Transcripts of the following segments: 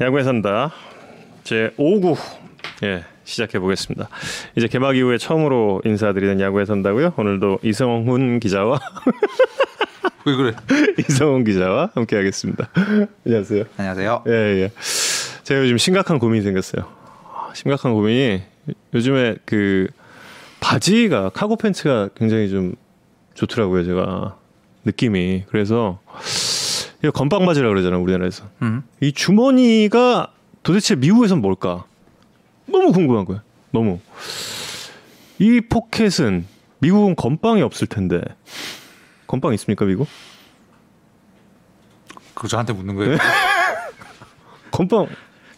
야구에 산다 제 5구 예 시작해 보겠습니다. 이제 개막 이후에 처음으로 인사드리는 야구에 산다고요. 오늘도 이성훈 기자와 왜 그래? 이성훈 기자와 함께하겠습니다. 안녕하세요. 안녕하세요. 예 예. 제가 요즘 심각한 고민이 생겼어요. 심각한 고민이 요즘에 그 바지가 카고 팬츠가 굉장히 좀 좋더라고요. 제가 느낌이 그래서 이거 건빵 바지라 그러잖아요. 우리나라에서. 음. 이 주머니가 도대체 미국에선 뭘까? 너무 궁금한 거야. 너무. 이 포켓은 미국은 건빵이 없을 텐데. 건빵 있습니까, 미국? 그거 저한테 묻는 거예요? 건빵.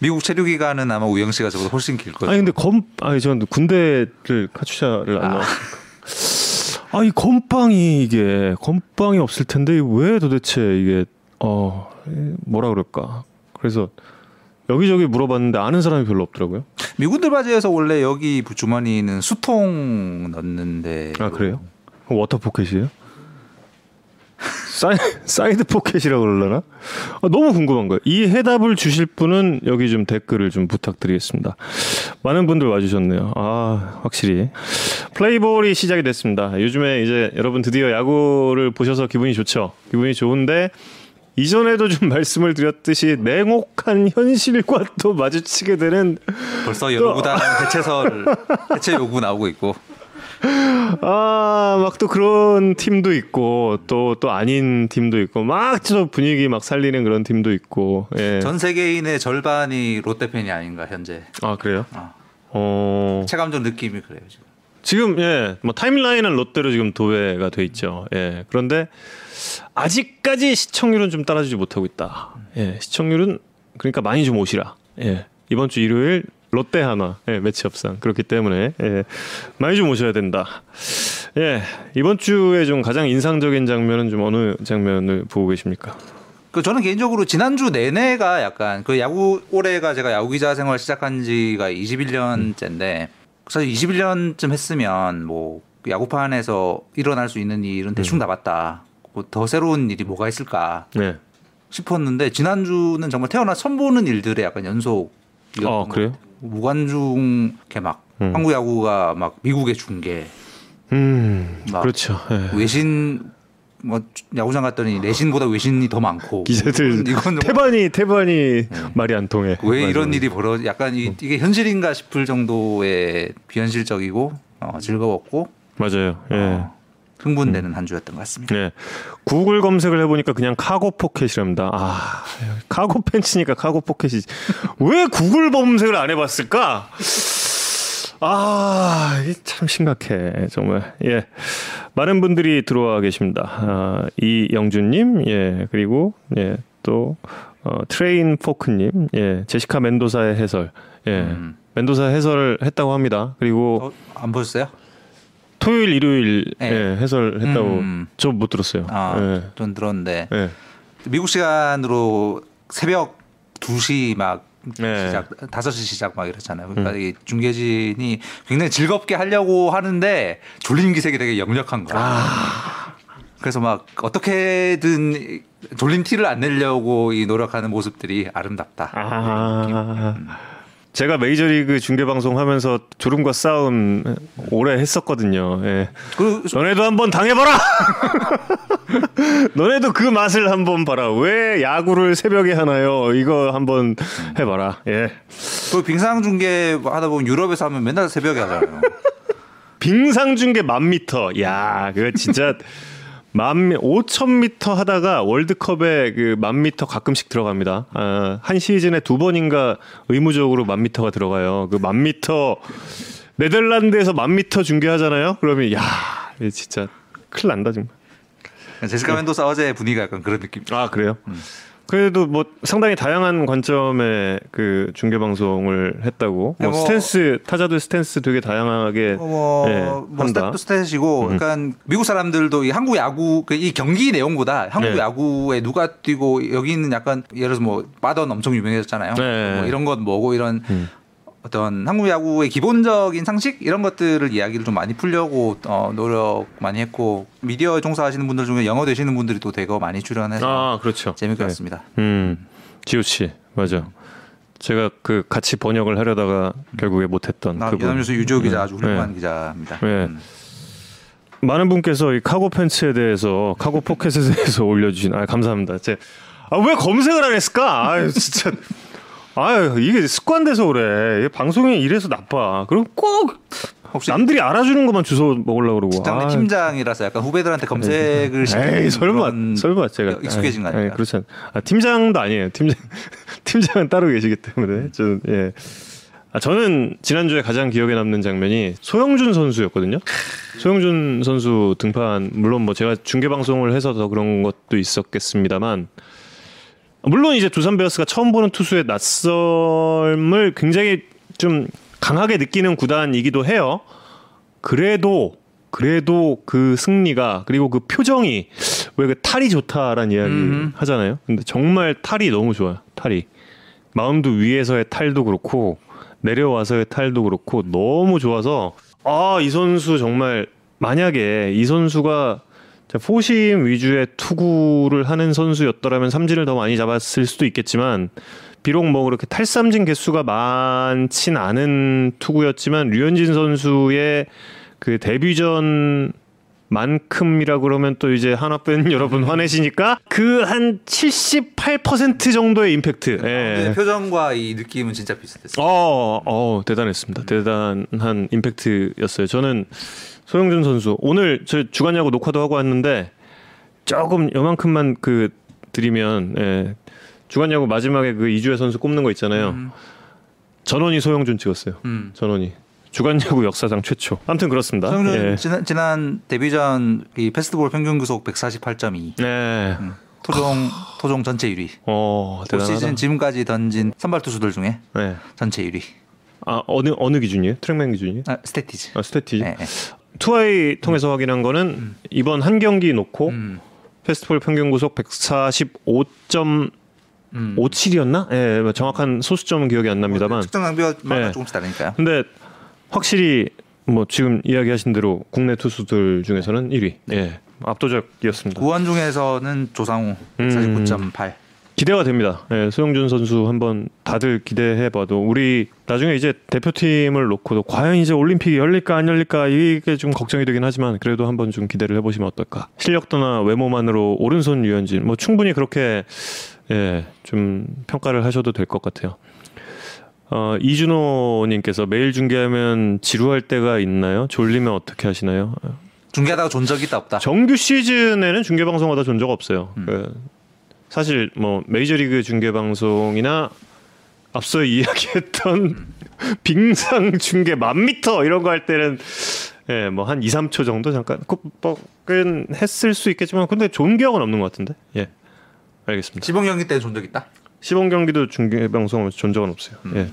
미국 체류 기간은 아마 우영 씨가 저보다 훨씬 길 거예요. 아니 근데 검 아니 전 군대를 카투샤를 안 아. 나왔으니까. 아이 건빵이 이게 건빵이 없을 텐데 왜 도대체 이게 어 뭐라 그럴까? 그래서 여기저기 물어봤는데 아는 사람이 별로 없더라고요. 미군들 바지에서 원래 여기 주머니는 수통 넣는데. 아 그래요? water pocket이에요? 사이, side pocket이라고 그러려나? 아, 너무 궁금한 거예요. 이 해답을 주실 분은 여기 좀 댓글을 좀 부탁드리겠습니다. 많은 분들 와주셨네요. 아 확실히 플레이볼이 시작이 됐습니다. 요즘에 이제 여러분 드디어 야구를 보셔서 기분이 좋죠. 기분이 좋은데 이전에도 좀 말씀을 드렸듯이 냉혹한 현실과 또 마주치게 되는 벌써 여러 구단 해체설 해체 요구 나오고 있고. 아, 막 또 그런 팀도 있고 또또 아닌 팀도 있고 막 저 분위기 막 살리는 그런 팀도 있고. 예. 전 세계인의 절반이 롯데 팬이 아닌가 현재. 아, 그래요? 아. 어. 체감적 느낌이 그래요 지금. 지금 예. 뭐 타임라인은 롯데로 지금 도배가 돼 있죠. 예. 그런데 아직까지 시청률은 좀 따라주지 못하고 있다. 예. 시청률은 그러니까 많이 좀 오시라. 예. 이번 주 일요일 롯데 하나 예, 매치업상 그렇기 때문에 예, 많이 좀 오셔야 된다. 예 이번 주에 좀 가장 인상적인 장면은 좀 어느 장면을 보고 계십니까? 그 저는 개인적으로 지난주 내내가 약간 그 야구 올해가 제가 야구 기자 생활 시작한 지가 21년째인데 사실 21년쯤 했으면 뭐 야구판에서 일어날 수 있는 일은 대충 다 봤다. 뭐 더 새로운 일이 뭐가 있을까 네. 싶었는데 지난주는 정말 태어나 처음 보는 일들의 약간 연속. 어 그래요? 무관중 개막, 음. 한국 야구가 막 미국의 중계, 음막 그렇죠. 예. 외신 뭐 야구장 갔더니 내신보다 외신이 더 많고 기자들 이건 태반이 태반이 말이 안 통해. 왜 이런 맞아요. 일이 벌어 약간 이, 이게 현실인가 싶을 정도의 비현실적이고 어, 즐거웠고 맞아요. 예. 어, 흥분되는 한 주였던 것 같습니다. 네. 구글 검색을 해보니까 그냥 cargo pocket이랍니다. 아, 카고 팬츠니까 카고 포켓이. 왜 구글 검색을 안 해봤을까? 아, 참 심각해. 정말. 예. 많은 분들이 들어와 계십니다. 아, 이영준님, 예. 그리고, 예. 또, 어, 트레인 포크님, 예. 제시카 멘도사의 해설, 예. 음. 멘도사 해설을 했다고 합니다. 그리고 어, 안 보셨어요? 토요일, 일요일, 네. 예. 해설했다고. 음. 저못 들었어요. 아, 예. 전 들었는데 예. 미국 시간으로 새벽 2시 막 네. 시작 5시 시작 막 이랬잖아요. 그러니까 이 중계진이 굉장히 즐겁게 하려고 하는데 졸린 기색이 되게 역력한 거야. 그래서 막 어떻게든 졸린 티를 안 내려고 이 노력하는 모습들이 아름답다. 아. 제가 메이저리그 중계 방송 하면서 졸음과 싸움 오래 했었거든요. 예. 그 너네도 한번 당해봐라. 너네도 그 맛을 한번 봐라. 왜 야구를 새벽에 하나요? 이거 한번 해봐라. 예. 그 빙상 중계 하다 보면 유럽에서 하면 맨날 새벽에 하잖아요. 빙상 중계 만 미터. 야, 그거 진짜 만 5천 미터 하다가 월드컵에 그 만 미터 가끔씩 들어갑니다. 아, 한 시즌에 두 번인가 의무적으로 만 미터가 들어가요. 그 만 미터 네덜란드에서 만 미터 중계하잖아요. 그러면 야, 진짜 큰일 난다 정말. 제시카 멘도사 어제 분위기가 약간 그런 느낌. 아 그래요? 그래도 뭐 상당히 다양한 관점의 그 중계 방송을 했다고. 뭐 뭐- 스탠스 타자들 스탠스 되게 다양하게 뭐, 예, 뭐 한다. 스탯도 stat이고, 그러니까 미국 사람들도 이 한국 야구 그이 경기 내용보다 한국 네. 야구에 누가 뛰고 여기 있는 약간 예를 들어서 뭐 빠던 엄청 유명해졌잖아요. 네. 뭐 이런 건 뭐고 이런 음. 어떤 한국 야구의 기본적인 상식 이런 것들을 이야기를 좀 많이 풀려고 어, 노력 많이 했고 미디어 종사하시는 분들 중에 영어 되시는 분들이 또 대거 많이 출연해서 아 그렇죠. 재밌게 네. 봤습니다. 음, 지호 씨 맞아. 제가 그 같이 번역을 하려다가 결국에 못했던 나 그분. 연합뉴스 유조 기자 아주 훌륭한 네. 기자입니다. 네. 음. 많은 분께서 이 카고 팬츠에 대해서 카고 포켓에 대해서 올려주신 아 감사합니다. 제 아 왜 검색을 안 했을까? 아 진짜 아 이게 습관돼서 그래. 방송이 이래서 나빠. 그리고 꼭 혹시 남들이 알아주는 것만 주워 먹으려고 그러고. 직장 내 아, 팀장이라서 약간 후배들한테 검색을 시키는 에이 설마 설마 제가 익숙해진 거 아니, 아닙니까? 아니, 그렇지 않. 아, 팀장도 아니에요. 팀장 팀장은 따로 계시기 때문에 저는 예. 아, 저는 지난주에 가장 기억에 남는 장면이 소영준 선수였거든요. 소영준 선수 등판 물론 뭐 제가 중계 방송을 해서 더 그런 것도 있었겠습니다만 물론 이제 두산 베어스가 처음 보는 투수의 낯설음을 굉장히 좀 강하게 느끼는 구단이기도 해요. 그래도 그래도 그 승리가 그리고 그 표정이 왜 그 탈이 좋다라는 이야기 음. 하잖아요. 근데 정말 탈이 너무 좋아요. 탈이 마운드 위에서의 탈도 그렇고 내려와서의 탈도 그렇고 너무 좋아서 아 이 선수 정말 만약에 이 선수가 자, 포심 위주의 투구를 하는 선수였더라면 삼진을 더 많이 잡았을 수도 있겠지만 비록 뭐 그렇게 탈삼진 개수가 많진 않은 투구였지만 류현진 선수의 그 데뷔전 만큼이라 그러면 또 이제 하나 뺀 여러분 화내시니까 그 한 78% 정도의 임팩트. 네, 예. 표정과 이 느낌은 진짜 비슷했어요. 어, 어, 대단했습니다. 대단한 임팩트였어요. 저는 소영준 선수 오늘 저 주간야구 녹화도 하고 왔는데 조금 요만큼만 그 드리면 예. 주간야구 마지막에 그 이주혜 선수 꼽는 거 있잖아요. 음. 전원이 소영준 찍었어요. 음. 전원이 주간 야구 역사상 최초. 아무튼 그렇습니다. 예. 지난, 지난 데뷔전 이 패스트볼 평균 구속 148.2 네. 토종 토종 전체 1위. 어. 시즌 지금까지 던진 선발 투수들 중에 네. 전체 1위. 아, 어느 어느 기준이에요? 트랙맨 기준이에요? 아, 스태티즈. 아, 스태티즈. 네, 네. 투아이 통해서 확인한 거는 이번 한 경기 놓고 음. 패스트볼 평균 구속 145.57이었나? 음. 예, 뭐 정확한 소수점은 기억이 안 납니다만. 측정 장비마다 네. 조금씩 다르니까요. 근데 확실히 뭐 지금 이야기하신 대로 국내 투수들 중에서는 1위. 예. 압도적이었습니다. 구원 중에서는 조상우 음. 49.8. 기대가 됩니다. 예, 소형준 선수 한번 다들 기대해봐도 우리 나중에 이제 대표팀을 놓고도 과연 이제 올림픽이 열릴까 안 열릴까 이게 좀 걱정이 되긴 하지만 그래도 한번 좀 기대를 해보시면 어떨까. 실력도나 외모만으로 오른손 류현진 뭐 충분히 그렇게 예, 좀 평가를 하셔도 될 것 같아요. 어, 이준호님께서 매일 중계하면 지루할 때가 있나요? 졸리면 어떻게 하시나요? 중계하다가 존 적이 있다 없다. 정규 시즌에는 중계 방송하다 존 적 없어요. 음. 그 사실 뭐 메이저리그 중계 방송이나 앞서 이야기했던 빙상 중계 만 미터 이런 거 할 때는 예, 뭐 한 2, 3초 정도 잠깐 꾸벅은 했을 수 있겠지만 근데 좋은 기억은 없는 것 같은데. 예. 알겠습니다. 시범 경기 때 존 적 있다. 시범 경기도 중계 방송하면서 존 적은 없어요. 음. 예.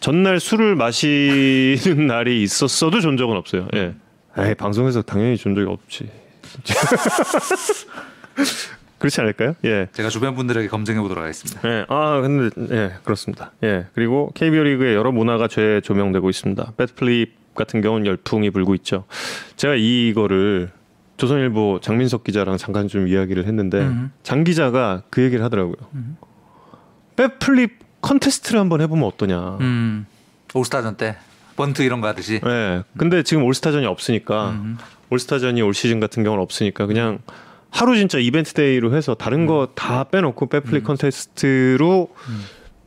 전날 술을 마시는 날이 있었어도 존 적은 없어요. 예. 에이, 방송에서 당연히 존 적이 없지. 그렇지 않을까요? 예. 제가 주변 분들에게 검증해 보도록 하겠습니다. 예. 아, 근데 예, 그렇습니다. 예. 그리고 KBO 리그의 여러 문화가 재조명되고 있습니다. 배트플립 같은 경우는 열풍이 불고 있죠. 제가 이거를 조선일보 장민석 기자랑 잠깐 좀 이야기를 했는데 음. 장 기자가 그 얘기를 하더라고요. 음. 배플립 컨테스트를 한번 해보면 어떠냐. 음. 올스타전 때 번트 이런 거 하듯이. 예. 근데 지금 올스타전이 없으니까 음. 올스타전이 올 시즌 같은 경우는 없으니까 그냥 하루 진짜 이벤트 day로 해서 다른 거다 빼놓고 bat flip contest로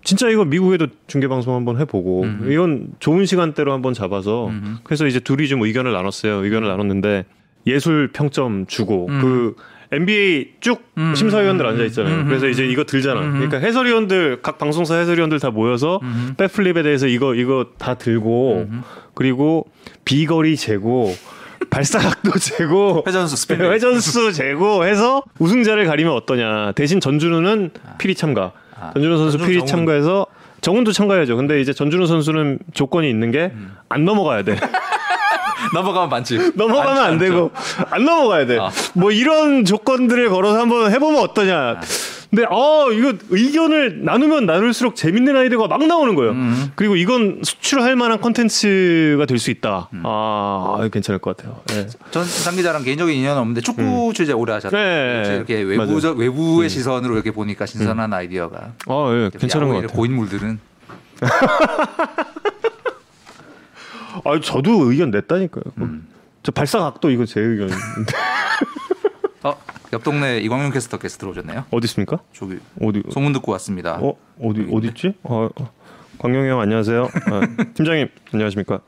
진짜 이거 미국에도 중계 방송 한번 해보고 음. 이건 좋은 시간대로 한번 잡아서 음. 그래서 이제 둘이 좀 의견을 나눴어요. 의견을 나눴는데 예술 평점 주고 음. 그 NBA 쭉 음. 심사위원들 앉아 있잖아요. 음. 그래서 이제 이거 들잖아. 음. 그러니까 해설위원들 각 방송사 해설위원들 다 모여서 음. bat flip에 대해서 이거 이거 다 들고 음. 그리고 비거리 재고 발사각도 재고 회전수 스피드. 회전수 재고 해서 우승자를 가리면 어떠냐. 대신 전준우는 필히 참가. 아. 전준우 선수 필히 정훈. 참가해서 정훈도 참가해야죠. 근데 이제 전준우 선수는 조건이 있는 게 안 넘어가야 돼. 넘어가면 반칙. 넘어가면 안 반칙, 되고 안 넘어가야 돼. 아. 뭐 이런 조건들을 걸어서 한번 해보면 어떠냐. 근데 어 이거 의견을 나누면 나눌수록 재밌는 아이디어가 막 나오는 거예요. 음. 그리고 이건 수출할 만한 컨텐츠가 될 수 있다. 아 괜찮을 것 같아요. 예. 전 상기자랑 개인적인 인연은 없는데 축구 취재 오래 하셨죠. 네. 이렇게 맞아요. 음. 외부적 외부의 시선으로 이렇게 보니까 신선한 아이디어가 아 예, 괜찮은 것 같아요. 고인물들은 아 저도 의견 냈다니까요. 음. 저 발사각도 이거 제 의견. 어, 옆 동네 이광용 캐스터께서 들어오셨네요. 어디 있습니까? 저기 어디? 소문 듣고 왔습니다. 어 어디 어디 있지? 어, 어. 광영이 형 안녕하세요. 아, 팀장님 안녕하십니까?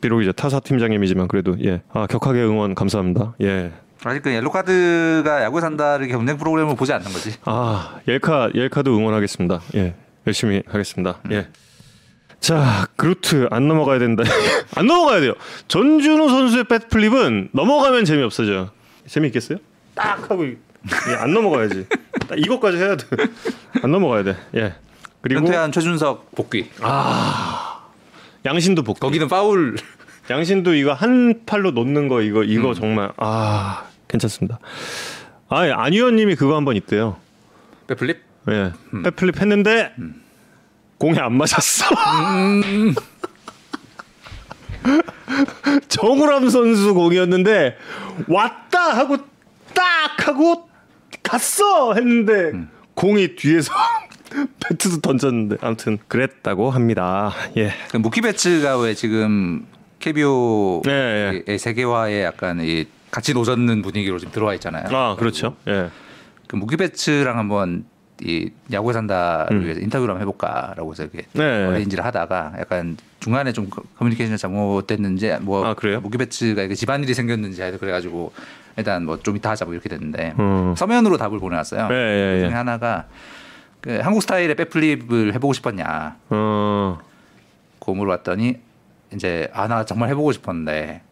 비록 이제 타사 팀장님이지만 그래도 예. 아 격하게 응원 감사합니다. 예. 아직 그 옐로 카드가 야구 산다를 경쟁 프로그램을 보지 않는 거지. 아 옐카 옐카도 응원하겠습니다. 예 열심히 하겠습니다. 예. 자 그루트 안 넘어가야 된다. 안 넘어가야 돼요. 전준우 선수의 백플립은 넘어가면 재미없어져요. 재미있겠어요? 딱 하고 이- 예, 안 넘어가야지. 딱 이것까지 해야 돼. 안 넘어가야 돼. 예. 그리고 은퇴한 최준석 복귀. 양신도 복귀. 거기는 파울. 양신도 이거 한 팔로 놓는 거 이거 이거 정말 아 괜찮습니다. 아 안유현 님이 그거 한번 있대요. 백플립? 예, 백플립 했는데 공에 안 맞았어. 정우람 선수 공이었는데 왔다 하고 딱 하고 갔어 했는데 공이 뒤에서 배트도 던졌는데 아무튼 그랬다고 합니다. 예. 그 무키베츠가 왜 지금 KBO의 네, 예. 세계화에 약간 이 같이 노젓는 분위기로 지금 들어와 있잖아요. 아 그렇죠. 예. 그 무키베츠랑 한번 이 야구에 산다를 위해서 인터뷰를 한번 해볼까라고 해서 이렇게 음. 네. 어레인지를 하다가 약간 중간에 좀 커- 커뮤니케이션이 잘못됐는지 뭐 아, 그래요? 무키베츠가 이게 집안일이 생겼는지 하여튼 그래가지고 일단 뭐 좀 이따 하자 뭐 이렇게 됐는데 음. 서면으로 답을 보내놨어요. 예, 예, 그 예. 중에 하나가 그 한국 스타일의 백플립을 해보고 싶었냐 어. 고 물어봤더니 이제 아 나 정말 해보고 싶었는데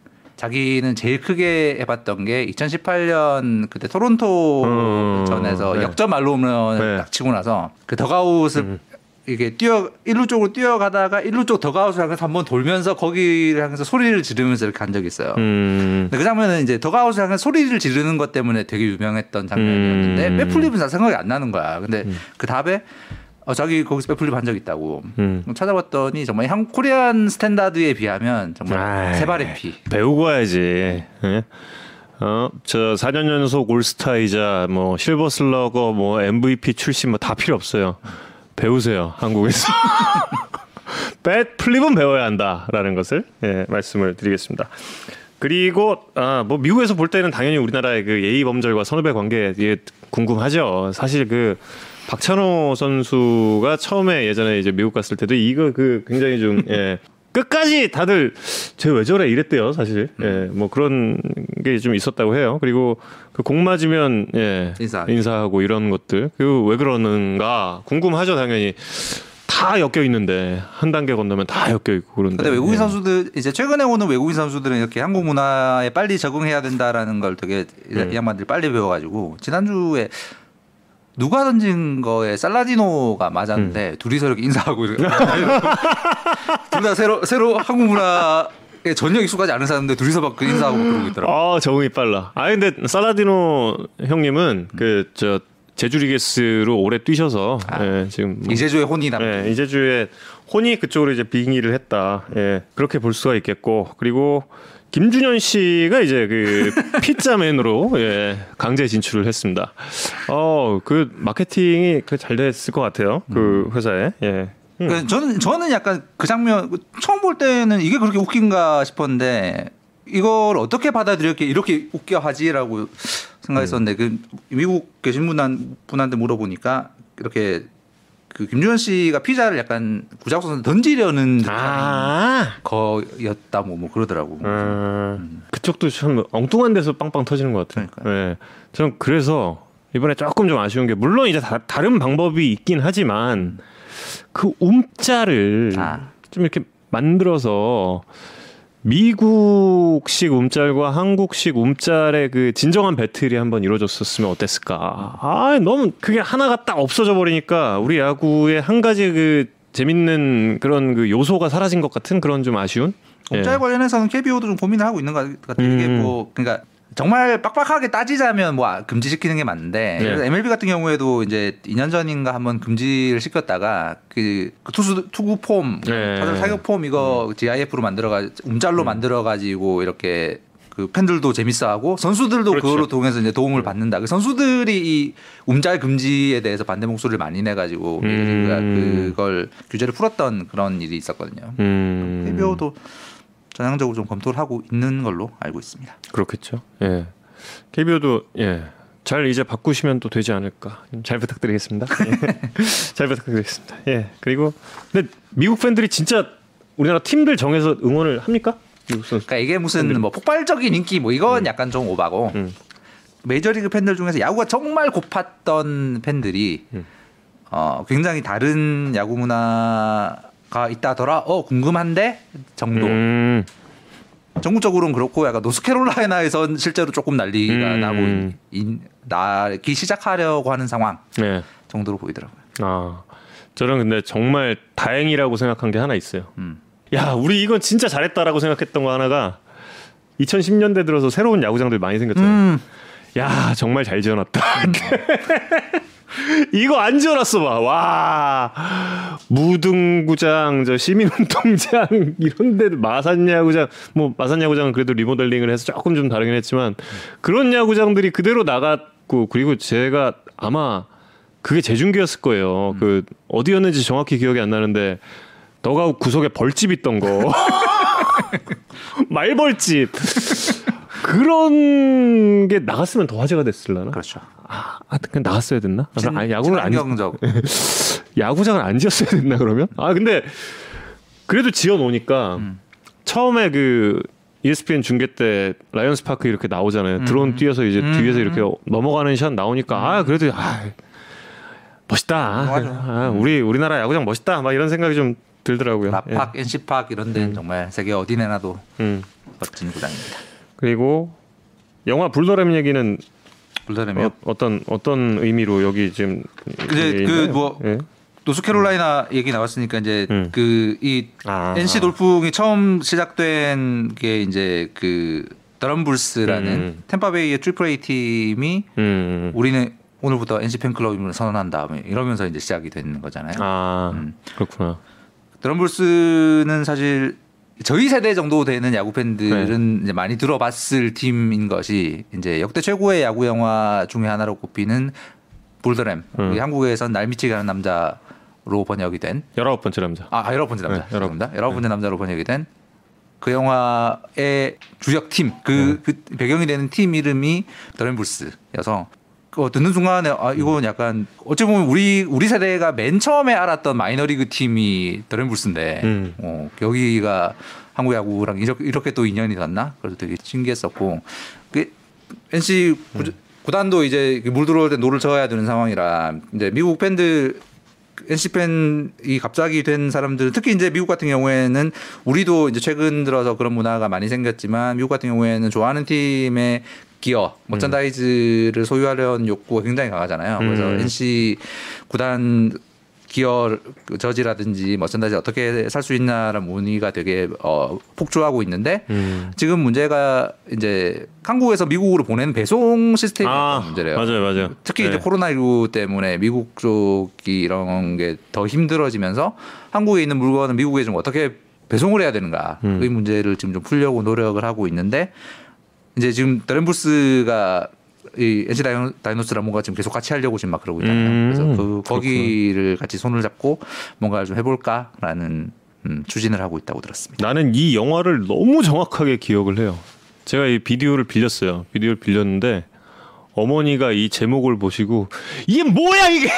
자기는 제일 크게 해봤던 게 2018년 그때 토론토 음, 전에서 네. 역전 말로 홈런을 네. 음. 딱 치고 나서 그 덕아웃을 이게 뛰어 일루 쪽으로 뛰어가다가 일루 쪽 덕아웃을 향해서 한번 돌면서 거기를 향해서 소리를 지르면서 이렇게 간 적이 있어요. 음. 근데 그 장면은 이제 덕아웃을 향해 서 소리를 지르는 것 때문에 되게 유명했던 장면이었는데 음. 백플립은 잘 생각이 안 나는 거야. 근데 그 답에 어, 자기 거기서 bat flip 한 적 있다고 음. 찾아봤더니 정말 한 Korean standard에 비하면 정말 아이, 새 발의 피. 배우고 와야지. 예? 어, 저 4년 연속 올스타이자 뭐 Silver Slugger 뭐 MVP 출신 뭐 다 필요 없어요. 배우세요. 한국에서. bat flip은 배워야 한다라는 것을 예, 말씀을 드리겠습니다. 그리고 아, 뭐 미국에서 볼 때는 당연히 우리나라의 그 예의 범절과 선후배 관계 궁금하죠. 사실 그 박찬호 선수가 처음에 예전에 이제 미국 갔을 때도 이거 그 굉장히 좀 예. 끝까지 다들 쟤 왜 저래 이랬대요 사실 예뭐 그런 게 좀 있었다고 해요 그리고 그 공 맞으면 예 인사. 인사하고 이런 것들 그 왜 그러는가 궁금하죠 당연히 다 엮여 있는데 한 단계 건너면 다 엮여 있고 그런데 근데 외국인 예. 선수들 이제 최근에 오는 외국인 선수들은 이렇게 한국 문화에 빨리 적응해야 된다라는 걸 되게 이- 음. 이 양반들이 빨리 배워가지고 지난주에 누가 던진 거에 살라디노가 맞았는데 둘이서 이렇게 인사하고 둘 다 새로 새로 한국 문화에 전혀 익숙하지 않은 사람들 둘이서 막 그 인사하고 막 그러고 있더라고. 아 적응이 빨라. 아 근데 살라디노 형님은 음. 그저 제주 리게스로 오래 뛰셔서 아. 예, 지금 뭐 이제주의 혼이 남. 예, 이제주에 혼이 그쪽으로 이제 빙의를 했다. 예, 그렇게 볼 수가 있겠고 그리고 김준현 씨가 이제 그 피자맨으로 예, 강제 진출을 했습니다. 어, 그 마케팅이 그 잘 됐을 것 같아요. 그 회사에. 예. 음. 그 저는 저는 약간 그 장면 처음 볼 때는 이게 그렇게 웃긴가 싶었는데 이걸 어떻게 받아들였기에 이렇게 웃겨 하지라고 생각했었는데 그 미국 계신 분한 분한테 물어보니까 이렇게 그 김주현 씨가 피자를 약간 선수 던지려는 듯한 아. 거였다 뭐, 뭐 그러더라고. 음, 그쪽도 참 엉뚱한 데서 빵빵 터지는 것 같아요. 예. 저는 그래서 이번에 조금 좀 아쉬운 게 물론 이제 다, 다른 방법이 있긴 하지만 그 움짤을 아. 좀 이렇게 만들어서 미국식 움짤과 한국식 움짤의 그 진정한 배틀이 한번 이루어졌었으면 어땠을까? 아, 너무 그게 하나가 딱 없어져 버리니까 우리 야구의 한 가지 그 재밌는 그런 그 요소가 사라진 것 같은 그런 좀 아쉬운. 예. 업자에 관련해서는 KBO도 좀 고민을 하고 있는 것 같아요. 이게 음. 뭐 그러니까 정말 빡빡하게 따지자면 뭐 아, 금지시키는 게 맞는데 네. MLB 같은 경우에도 이제 2년 전인가 한번 금지를 시켰다가 그, 그 투수 투구 폼, 네. 타자 사격 폼 이거 GIF로 만들어가 움짤로 만들어 가지고 이렇게 그 팬들도 재밌어하고 선수들도 그렇죠. 그걸로 통해서 이제 도움을 받는다. 그 선수들이 이 움짤 금지에 대해서 반대 목소리를 많이 내가지고 음. 그걸 규제를 풀었던 그런 일이 있었거든요. 음. KBO도 전향적으로 좀 검토를 하고 있는 걸로 알고 있습니다. 그렇겠죠. 예. KBO도 예. 잘 이제 바꾸시면 또 되지 않을까. 잘 부탁드리겠습니다. 예. 잘 부탁드리겠습니다. 예. 그리고 근데 미국 팬들이 진짜 우리나라 팀들 정해서 응원을 합니까? 그러니까 이게 무슨 뭐 폭발적인 인기 뭐 이건 약간 좀 오바고 음. 메이저리그 팬들 중에서 야구가 정말 고팠던 팬들이 음. 어 굉장히 다른 야구 문화 가 있다더라 어 궁금한데 정도 음. 전국적으로는 그렇고 약간 노스캐롤라이나에선 실제로 조금 난리가 음. 나고 인- 인- 나기 시작하려고 하는 상황 네. 정도로 보이더라고요. 아. 저는 근데 정말 다행이라고 생각한 게 하나 있어요. 음. 야, 우리 이건 진짜 잘했다라고 생각했던 거 하나가 2010년대 들어서 새로운 야구장들 많이 생겼잖아요. 음. 야 정말 잘 지어놨다. 이거 안 지어놨어 봐. 와 무등구장, 저 시민운동장 이런 데 마산 야구장, 뭐 마산 야구장은 그래도 리모델링을 해서 조금 좀 다르긴 했지만 그런 야구장들이 그대로 나갔고 그리고 제가 아마 그게 재중계였을 거예요. 그 어디였는지 정확히 기억이 안 나는데 너가 구석에 벌집 있던 거. 말벌집. 그런 게 나갔으면 더 화제가 됐을라나? 그렇죠. 아, 그냥 나갔어야 됐나? 아, 그럼 아니, 야구를 안 경적 야구장을 안 지었어야 됐나 그러면? 아 근데 그래도 지어 놓으니까 음. 처음에 그 ESPN 중계 때 라이언스 파크 이렇게 나오잖아요. 드론 띄워서 이제 음. 뒤에서 이렇게 넘어가는 샷 나오니까 아 그래도 아 멋있다. 맞아. 아, 우리 우리나라 야구장 멋있다. 막 이런 생각이 좀 들더라고요. 라팍, NC팍 이런 데 는 정말 세계 어디 내놔도 예. 음. 멋진 구장입니다. 그리고 영화 불 더럼 얘기는 불 더럼이요. 어, 어떤 어떤 의미로 여기 지금 이제 여기 그 있나요? 뭐 예. 노스캐롤라이나 얘기 나왔으니까 이제 음. 그이 아, NC 돌풍이 처음 시작된 게 이제 그 더럼 불스라는 음. 탬파베이의 triple A 팀이 음. 우리는 오늘부터 NC 팬클럽임을 선언한다 뭐 이러면서 이제 시작이 되는 거잖아요. 아 음. 그렇구나. 더럼 불스는 사실 저희 세대 정도 되는 야구 네. 팬들은 이제 많이 들어봤을 팀인 것이 이제 역대 최고의 야구 영화 중에 하나로 꼽히는 볼더램. 음. 한국에선 날 미치게 하는 남자로 번역이 된 열아홉 번째 남자. 아, 열아홉 번째 남자. 네, 열아홉. 죄송합니다. 열아홉 번째 남자로 번역이 된 그 영화의 주역 팀, 그, 그 배경이 되는 팀 이름이 더렌 불스여서 그 듣는 순간에 아 이건 약간 어찌 보면 우리 우리 세대가 맨 처음에 알았던 마이너리그 팀이 더렌불스인데 음. 어, 여기가 한국 야구랑 이렇게, 이렇게 또 인연이 닿나? 그래서 되게 신기했었고 그 NC 구, 구단도 이제 물 들어올 때 노를 저어야 되는 상황이라 이제 미국 팬들 NC 팬이 갑자기 된 사람들 특히 이제 미국 같은 경우에는 우리도 이제 최근 들어서 그런 문화가 많이 생겼지만 미국 같은 경우에는 좋아하는 팀의 gear merchandise를 소유하려는 욕구가 굉장히 강하잖아요. 그래서 음. NC 구단 기어 저지라든지 merchandise 어떻게 살 수 있나라는 문의가 되게 어, 폭주하고 있는데 음. 지금 문제가 이제 한국에서 미국으로 보내는 배송 시스템이 아 문제래요. 맞아요, 맞아요. 특히 네. 이제 코로나19 때문에 미국 쪽이 이런 게 더 힘들어지면서 한국에 있는 물건은 미국에 좀 어떻게 배송을 해야 되는가의 음. 문제를 지금 좀 풀려고 노력을 하고 있는데 이제 지금 드렌부스가 이 다이노- 다이노스랑 뭔가 지금 계속 같이 하려고 지금 막 그러고 있잖아요. 음, 그래서 그 거기를 같이 손을 잡고 뭔가를 좀 해볼까라는 음, 추진을 하고 있다고 들었습니다. 나는 이 영화를 너무 정확하게 기억을 해요. 제가 이 비디오를 빌렸어요. 비디오를 빌렸는데 어머니가 이 제목을 보시고 이게 뭐야 이게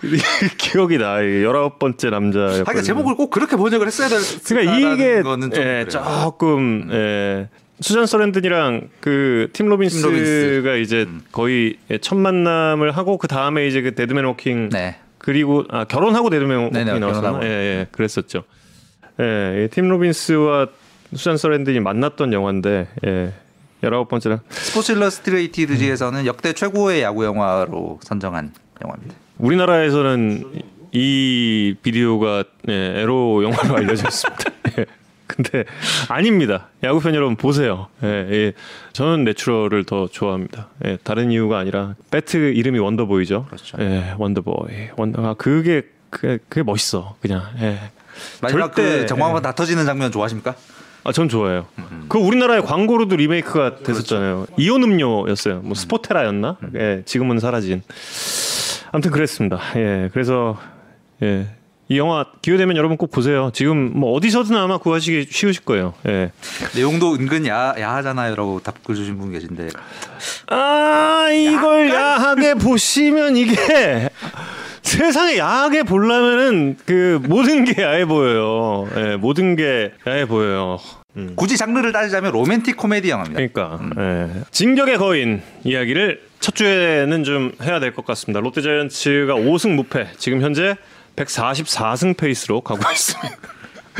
기억이 나. 열아홉 번째 남자. 하여간 제목을 꼭 그렇게 번역을 했어야 될 그러니까 이게 거는 좀 예, 그래요. 조금 예, 수잔 서랜든이랑 그 팀 로빈스가 팀 로빈스. 음. 이제 거의 첫 만남을 하고 그 다음에 이제 그 데드맨 워킹 네. 그리고 아 결혼하고 데드맨 네네, 워킹이 나왔었나? 예, 예, 그랬었죠. 예, 이 팀 로빈스와 수잔 서랜든이 만났던 영화인데 예, 열아홉 번째랑 스포츠 일러스트레이티드지에서는 역대 최고의 야구 영화로 선정한 영화입니다. 우리나라에서는 이 비디오가 예, 에로 영화로 알려져 있습니다. 예. 근데 아닙니다. 야구 팬 여러분 보세요. 예, 예. 저는 내추럴을 더 좋아합니다. 예, 다른 이유가 아니라 배트 이름이 원더보이죠. 그렇죠. 예, 원더보이. 원더 아, 그게 그게, 그게 멋있어. 그냥. 예. 마지막 절대- 그 정광판 다 터지는 장면 좋아하십니까? 아, 전 좋아해요. 그 우리나라의 광고로도 리메이크가 됐었잖아요. 이온 음료였어요. 뭐 스포테라였나? 예, 지금은 사라진. 아무튼 그랬습니다. 예, 그래서 예, 이 영화 기회 되면 여러분 꼭 보세요. 지금 뭐 어디서든 아마 구하시기 쉬우실 거예요. 예. 내용도 은근 야, 야하잖아요라고 답글 주신 분 계신데 아 이걸 야하게 보시면 이게 세상에 야하게 보려면은 그 모든 게 야해 보여요. 예, 모든 게 야해 보여요. 음. 굳이 장르를 따지자면 로맨틱 코미디 영화입니다. 그러니까 예. 진격의 거인 이야기를 첫 주에는 좀 해야 될 것 같습니다. 롯데자이언츠가 5승 무패 지금 현재 144승 페이스로 가고 있습니다.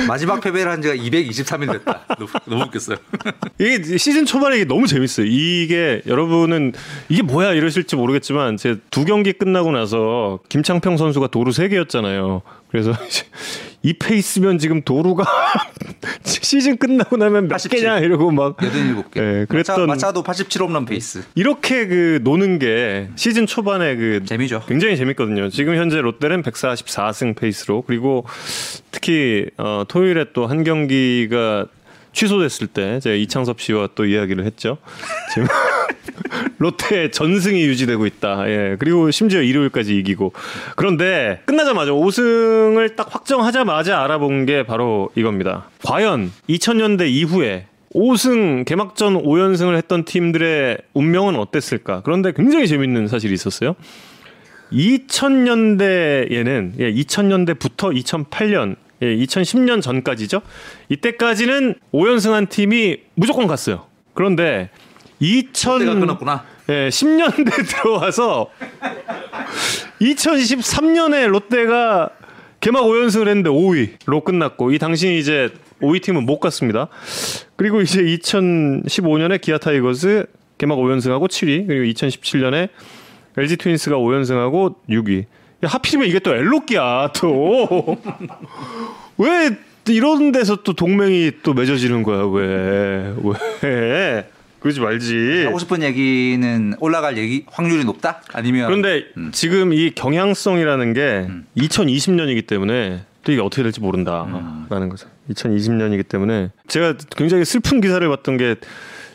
마지막 패배를 한 지가 223일 됐다. 너무, 너무 웃겼어요. 이게 시즌 초반에 이게 너무 재밌어요. 이게 여러분은 이게 뭐야 이러실지 모르겠지만 제 두 경기 끝나고 나서 김창평 선수가 도루 3개였잖아요. 그래서 이 페이스면 지금 도루가 시즌 끝나고 나면 몇 87. 개냐 이러고 막 87개. 예, 그랬던 마차, 도 87홈런 페이스. 이렇게 그 노는 게 시즌 초반에 그 재미죠. 굉장히 재밌거든요. 지금 현재 롯데는 144승 페이스로 그리고 특히 어, 토요일에 또 한 경기가 취소됐을 때 제가 이창섭 씨와 또 이야기를 했죠. 롯데 전승이 유지되고 있다. 예. 그리고 심지어 일요일까지 이기고. 그런데 끝나자마자 5승을 딱 확정하자마자 알아본 게 바로 이겁니다. 과연 2000년대 이후에 5승 개막전 5연승을 했던 팀들의 운명은 어땠을까? 그런데 굉장히 재밌는 사실이 있었어요. 2000년대에는 예, 2000년대부터 2008년 예, 2010년 전까지죠. 이때까지는 5연승한 팀이 무조건 갔어요. 그런데 2000 때가 끊었구나. 예, 10년대 들어와서 2013년에 롯데가 개막 5연승을 했는데 5위로 끝났고 이 당시 이제 5위 팀은 못 갔습니다. 그리고 이제 2015년에 기아 타이거즈 개막 5연승하고 7위 그리고 2017년에 LG 트윈스가 5연승하고 6위. 야, 하필이면 이게 또 엘로끼야 또. 왜 이런 데서 또 동맹이 또 맺어지는 거야 왜? 왜? 그러지 말지. 하고 싶은 얘기는 올라갈 얘기 확률이 높다? 아니면 그런데 음. 지금 이 경향성이라는 게 2020년이기 때문에 또 이게 어떻게 될지 모른다라는 거죠. 2020년이기 때문에 제가 굉장히 슬픈 기사를 봤던 게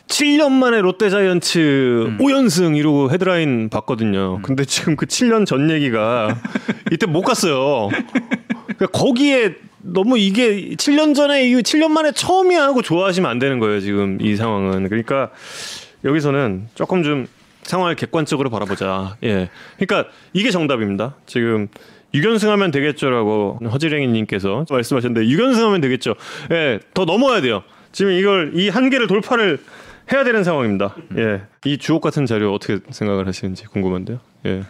7년 만에 롯데자이언츠 5연승 이러고 헤드라인 봤거든요. 근데 지금 그 7년 전 얘기가 이때 못 갔어요. 그러니까 거기에 너무 이게 7년 전에 이 7년 만에 처음이야 하고 좋아하시면 안 되는 거예요. 지금 이 상황은. 그러니까 여기서는 조금 좀 상황을 객관적으로 바라보자. 예. 그러니까 이게 정답입니다. 지금 6연승하면 되겠죠라고 허지랭이님께서 말씀하셨는데 6연승하면 되겠죠. 예, 더 넘어야 돼요. 지금 이걸 이 한계를 돌파를 해야 되는 상황입니다. 예, 이 주옥 같은 자료 어떻게 생각을 하시는지 궁금한데요. 예.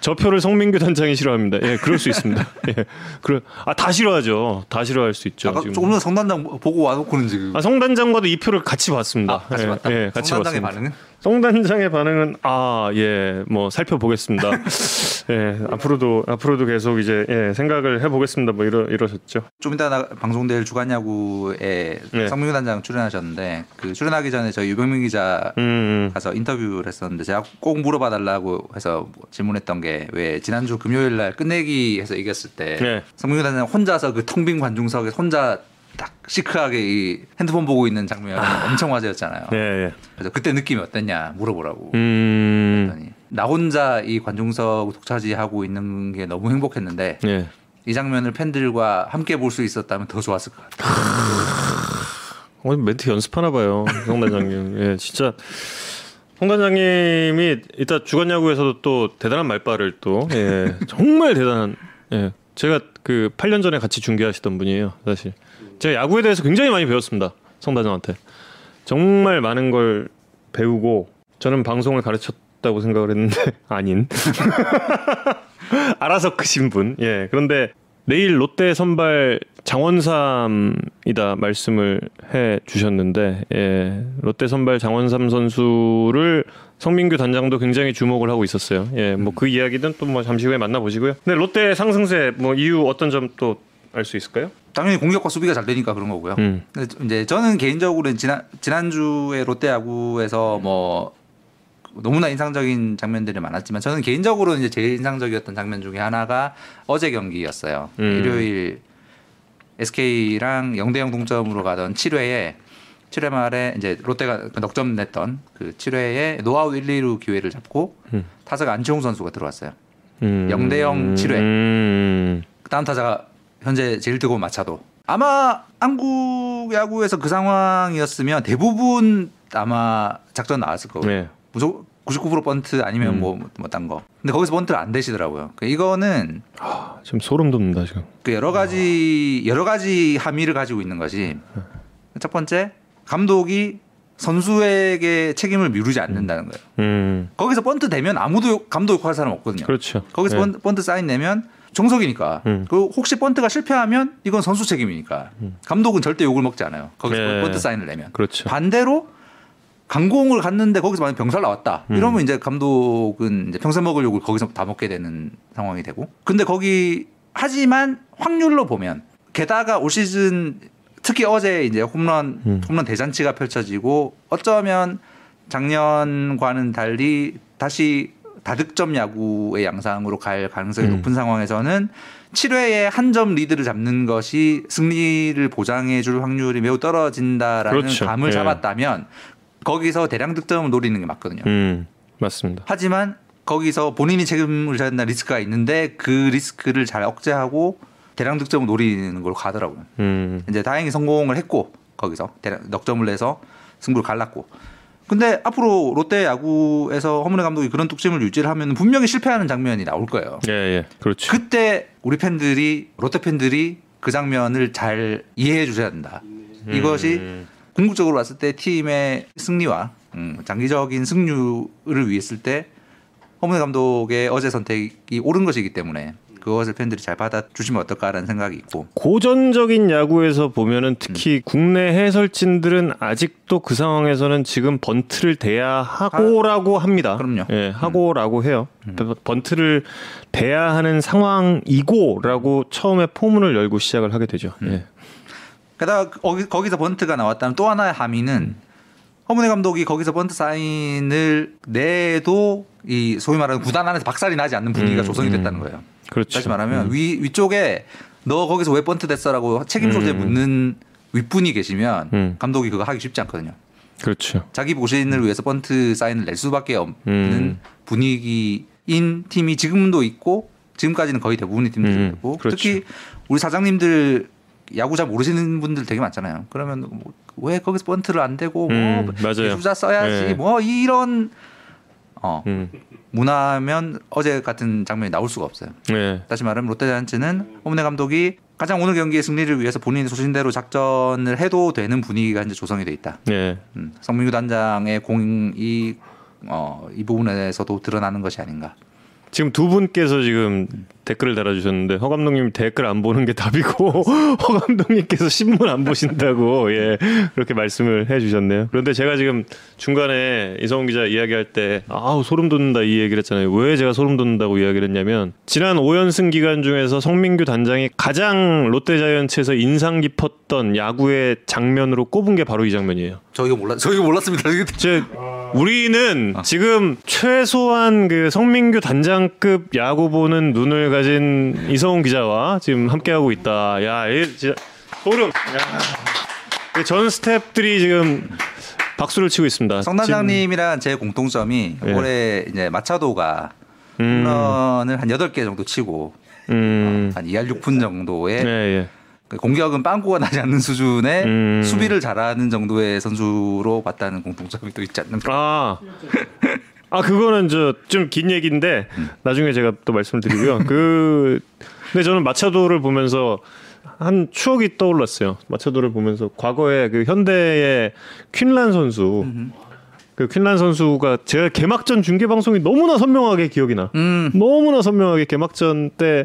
저 표를 성민규 단장이 싫어합니다. 예, 그럴 수 있습니다. 예, 그래, 아다 싫어하죠. 다 싫어할 수 있죠. 아까 지금. 조금 전에 성단장 보고 와놓고는 지금 아, 성 단장과도 이 표를 같이 봤습니다. 아, 같이 예, 봤다. 예, 같이 성단장의 봤습니다. 반응은 송 단장의 반응은 아, 예, 뭐 살펴보겠습니다. 예, 앞으로도 앞으로도 계속 이제 예, 생각을 해보겠습니다. 뭐 이러 이러셨죠. 좀 이따 나, 방송될 주간 야구에 네. 성민규 단장 출연하셨는데 그 출연하기 전에 저희 유병민 기자 음, 가서 인터뷰를 했었는데 제가 꼭 물어봐 달라고 해서 뭐 질문했던 게 왜 지난주 금요일 날 끝내기 해서 이겼을 때 네. 성민규 단장 혼자서 그 텅 빈 관중석에 혼자 딱 시크하게 이 핸드폰 보고 있는 장면 엄청 화제였잖아요. 예, 예. 그래서 그때 느낌이 어땠냐 물어보라고 음, 나 혼자 이 관중석 독차지하고 있는 게 너무 행복했는데 예. 이 장면을 팬들과 함께 볼 수 있었다면 더 좋았을 것 같아요. 어, 멘트 연습하나 봐요, 송 단장님. 예, 진짜. 송 단장님이 이따 주간 야구에서도 또 대단한 말발을 또 예, 정말 대단한 예, 제가 그 8년 전에 같이 중계하시던 분이에요, 사실. 제가 야구에 대해서 굉장히 많이 배웠습니다, 송 단장한테. 정말 많은 걸 배우고 저는 방송을 가르쳤다고 생각을 했는데 아닌. 알아서 크신 분. 예. 그런데 내일 롯데 선발 장원삼이다 말씀을 해 주셨는데 예. 롯데 선발 장원삼 선수를 성민규 단장도 굉장히 주목을 하고 있었어요. 예. 뭐 그 이야기는 또 뭐 잠시 후에 만나 보시고요. 네, 롯데 상승세 뭐 이유 어떤 점 또 알 수 있을까요? 당연히 공격과 수비가 잘 되니까 그런 거고요. 음. 근데 이제 저는 개인적으로 지난 지난주에 롯데 야구에서 뭐 너무나 인상적인 장면들이 많았지만 저는 개인적으로 이제 제일 인상적이었던 장면 중에 하나가 어제 경기였어요. 음. 일요일 SK랑 0대0 동점으로 가던 7회에 7회 말에 이제 롯데가 그 넉점 냈던 그 7회에 노아웃 1, 2루 기회를 잡고 음. 타자가 안치홍 선수가 들어왔어요. 음. 0대0 칠회. 음. 그 다음 타자가 현재 제일 뜨거운 마차도. 아마 한국 야구에서 그 상황이었으면 대부분 아마 작전 나왔을 거고. 네. 무조건 99% 번트 아니면 음. 뭐뭐딴 거. 근데 거기서 번트를 안 대시더라고요. 그 이거는 아, 지금 소름 돋는다 지금. 그 여러 가지 여러 가지 함의를 가지고 있는 것이 첫 번째 감독이 선수에게 책임을 미루지 않는다는 거예요. 음. 거기서 번트 되면 아무도 욕- 감독 욕할 사람 없거든요. 그렇죠. 거기서 네. 번트, 번트 사인 내면 정석이니까. 음. 그 혹시 번트가 실패하면 이건 선수 책임이니까. 감독은 절대 욕을 먹지 않아요. 거기서 네. 번트 사인을 내면. 그렇죠. 반대로 강공을 갔는데 거기서 만약 병살 나왔다. 음. 이러면 이제 감독은 이제 평생 먹을 욕을 거기서 다 먹게 되는 상황이 되고. 근데 거기 하지만 확률로 보면 게다가 올 시즌 특히 어제 이제 홈런 음. 홈런 대잔치가 펼쳐지고 어쩌면 작년과는 달리 다시 다득점 야구의 양상으로 갈 가능성이 음. 높은 상황에서는 7회에 한 점 리드를 잡는 것이 승리를 보장해 줄 확률이 매우 떨어진다라는 그렇죠. 감을 예. 잡았다면 거기서 대량 득점을 노리는 게 맞거든요. 음. 맞습니다. 하지만 거기서 본인이 책임을 져야 된다 리스크가 있는데 그 리스크를 잘 억제하고 대량 득점을 노리는 걸로 가더라고요. 음. 이제 다행히 성공을 했고 거기서 대량 넉점을 내서 승부를 갈랐고. 근데 앞으로 롯데 야구에서 허문회 감독이 그런 뚝심을 유지를 하면 분명히 실패하는 장면이 나올 거예요. 예, 예. 그렇죠. 그때 우리 팬들이 롯데 팬들이 그 장면을 잘 이해해 주셔야 된다. 이것이 음. 궁극적으로 봤을 때 팀의 승리와 음, 장기적인 승률을 위했을 때 허문회 감독의 어제 선택이 옳은 것이기 때문에 그것을 팬들이 잘 받아주시면 어떨까라는 생각이 있고 고전적인 야구에서 보면은 음. 특히 국내 해설진들은 아직도 그 상황에서는 지금 번트를 대야 하고라고 합니다. 그럼요. 예, 하고라고 해요. 번트를 대야 하는 상황이고라고 처음에 포문을 열고 시작을 하게 되죠. 음. 예. 게다가 거기, 거기 서 번트가 나왔다면 또 하나의 함의는 허문회 감독이 거기서 번트 사인을 내도 이 소위 말하는 구단 안에서 박살이 나지 않는 분위기가 음, 조성이 음. 됐다는 거예요. 그렇죠. 다시 말하면 위 위쪽에 너 거기서 왜 번트 됐어라고 책임 소재 음. 묻는 윗분이 계시면 음. 감독이 그거 하기 쉽지 않거든요. 그렇죠. 자기 보신을 위해서 번트 사인을 낼 수밖에 없는 음. 분위기인 팀이 지금도 있고 지금까지는 거의 대부분의 팀들이 음, 그렇죠. 특히 우리 사장님들 야구 잘 모르시는 분들 되게 많잖아요. 그러면 뭐, 왜 거기서 번트를 안 대고 음, 뭐 맞아요. 주자 써야지 네. 뭐 이런 어 음. 문화면 어제 같은 장면이 나올 수가 없어요. 예. 다시 말하면 롯데자이언츠는 홈내 감독이 가장 오늘 경기의 승리를 위해서 본인이 소신대로 작전을 해도 되는 분위기가 이제 조성이 돼 있다. 예. 음, 성민규 단장의 공이 어, 이 부분에서도 드러나는 것이 아닌가. 지금 두 분께서 지금 댓글을 달아주셨는데 허 감독님 댓글 안 보는 게 답이고 허 감독님께서 신문 안 보신다고 예 그렇게 말씀을 해주셨네요. 그런데 제가 지금 중간에 이성훈 기자 이야기할 때 아우 소름 돋는다 이 얘기를 했잖아요. 왜 제가 소름 돋는다고 이야기를 했냐면 지난 5연승 기간 중에서 성민규 단장이 가장 롯데자이언츠에서 인상 깊었던 야구의 장면으로 꼽은 게 바로 이 장면이에요. 저희가 몰랐 저희가 몰랐습니다. 제 우리는 지금 최소한 그 성민규 단장급 야구 보는 눈을 가진 이성훈 기자와 지금 함께 하고 있다. 야, 얘 진짜 소름. 야. 전 스탭들이 지금 박수를 치고 있습니다. 성 단장님이랑 제 공통점이 예. 올해 이제 마차도가 음. 홈런을 한 8개 정도 치고 음. 한 2할 6푼 정도의 예, 예. 그 공격은 빵꾸가 나지 않는 수준의 음. 수비를 잘하는 정도의 선수로 봤다는 공통점이 또 있지 않는가. 아. 아 그거는 저 좀 긴 얘기인데 나중에 제가 또 말씀을 드리고요. 그 근데 저는 마차도를 보면서 한 추억이 떠올랐어요. 마차도를 보면서 과거에 그 현대의 퀸란 선수 그 퀸란 선수가 제가 개막전 중계 방송이 너무나 선명하게 기억이 나. 음. 너무나 선명하게 개막전 때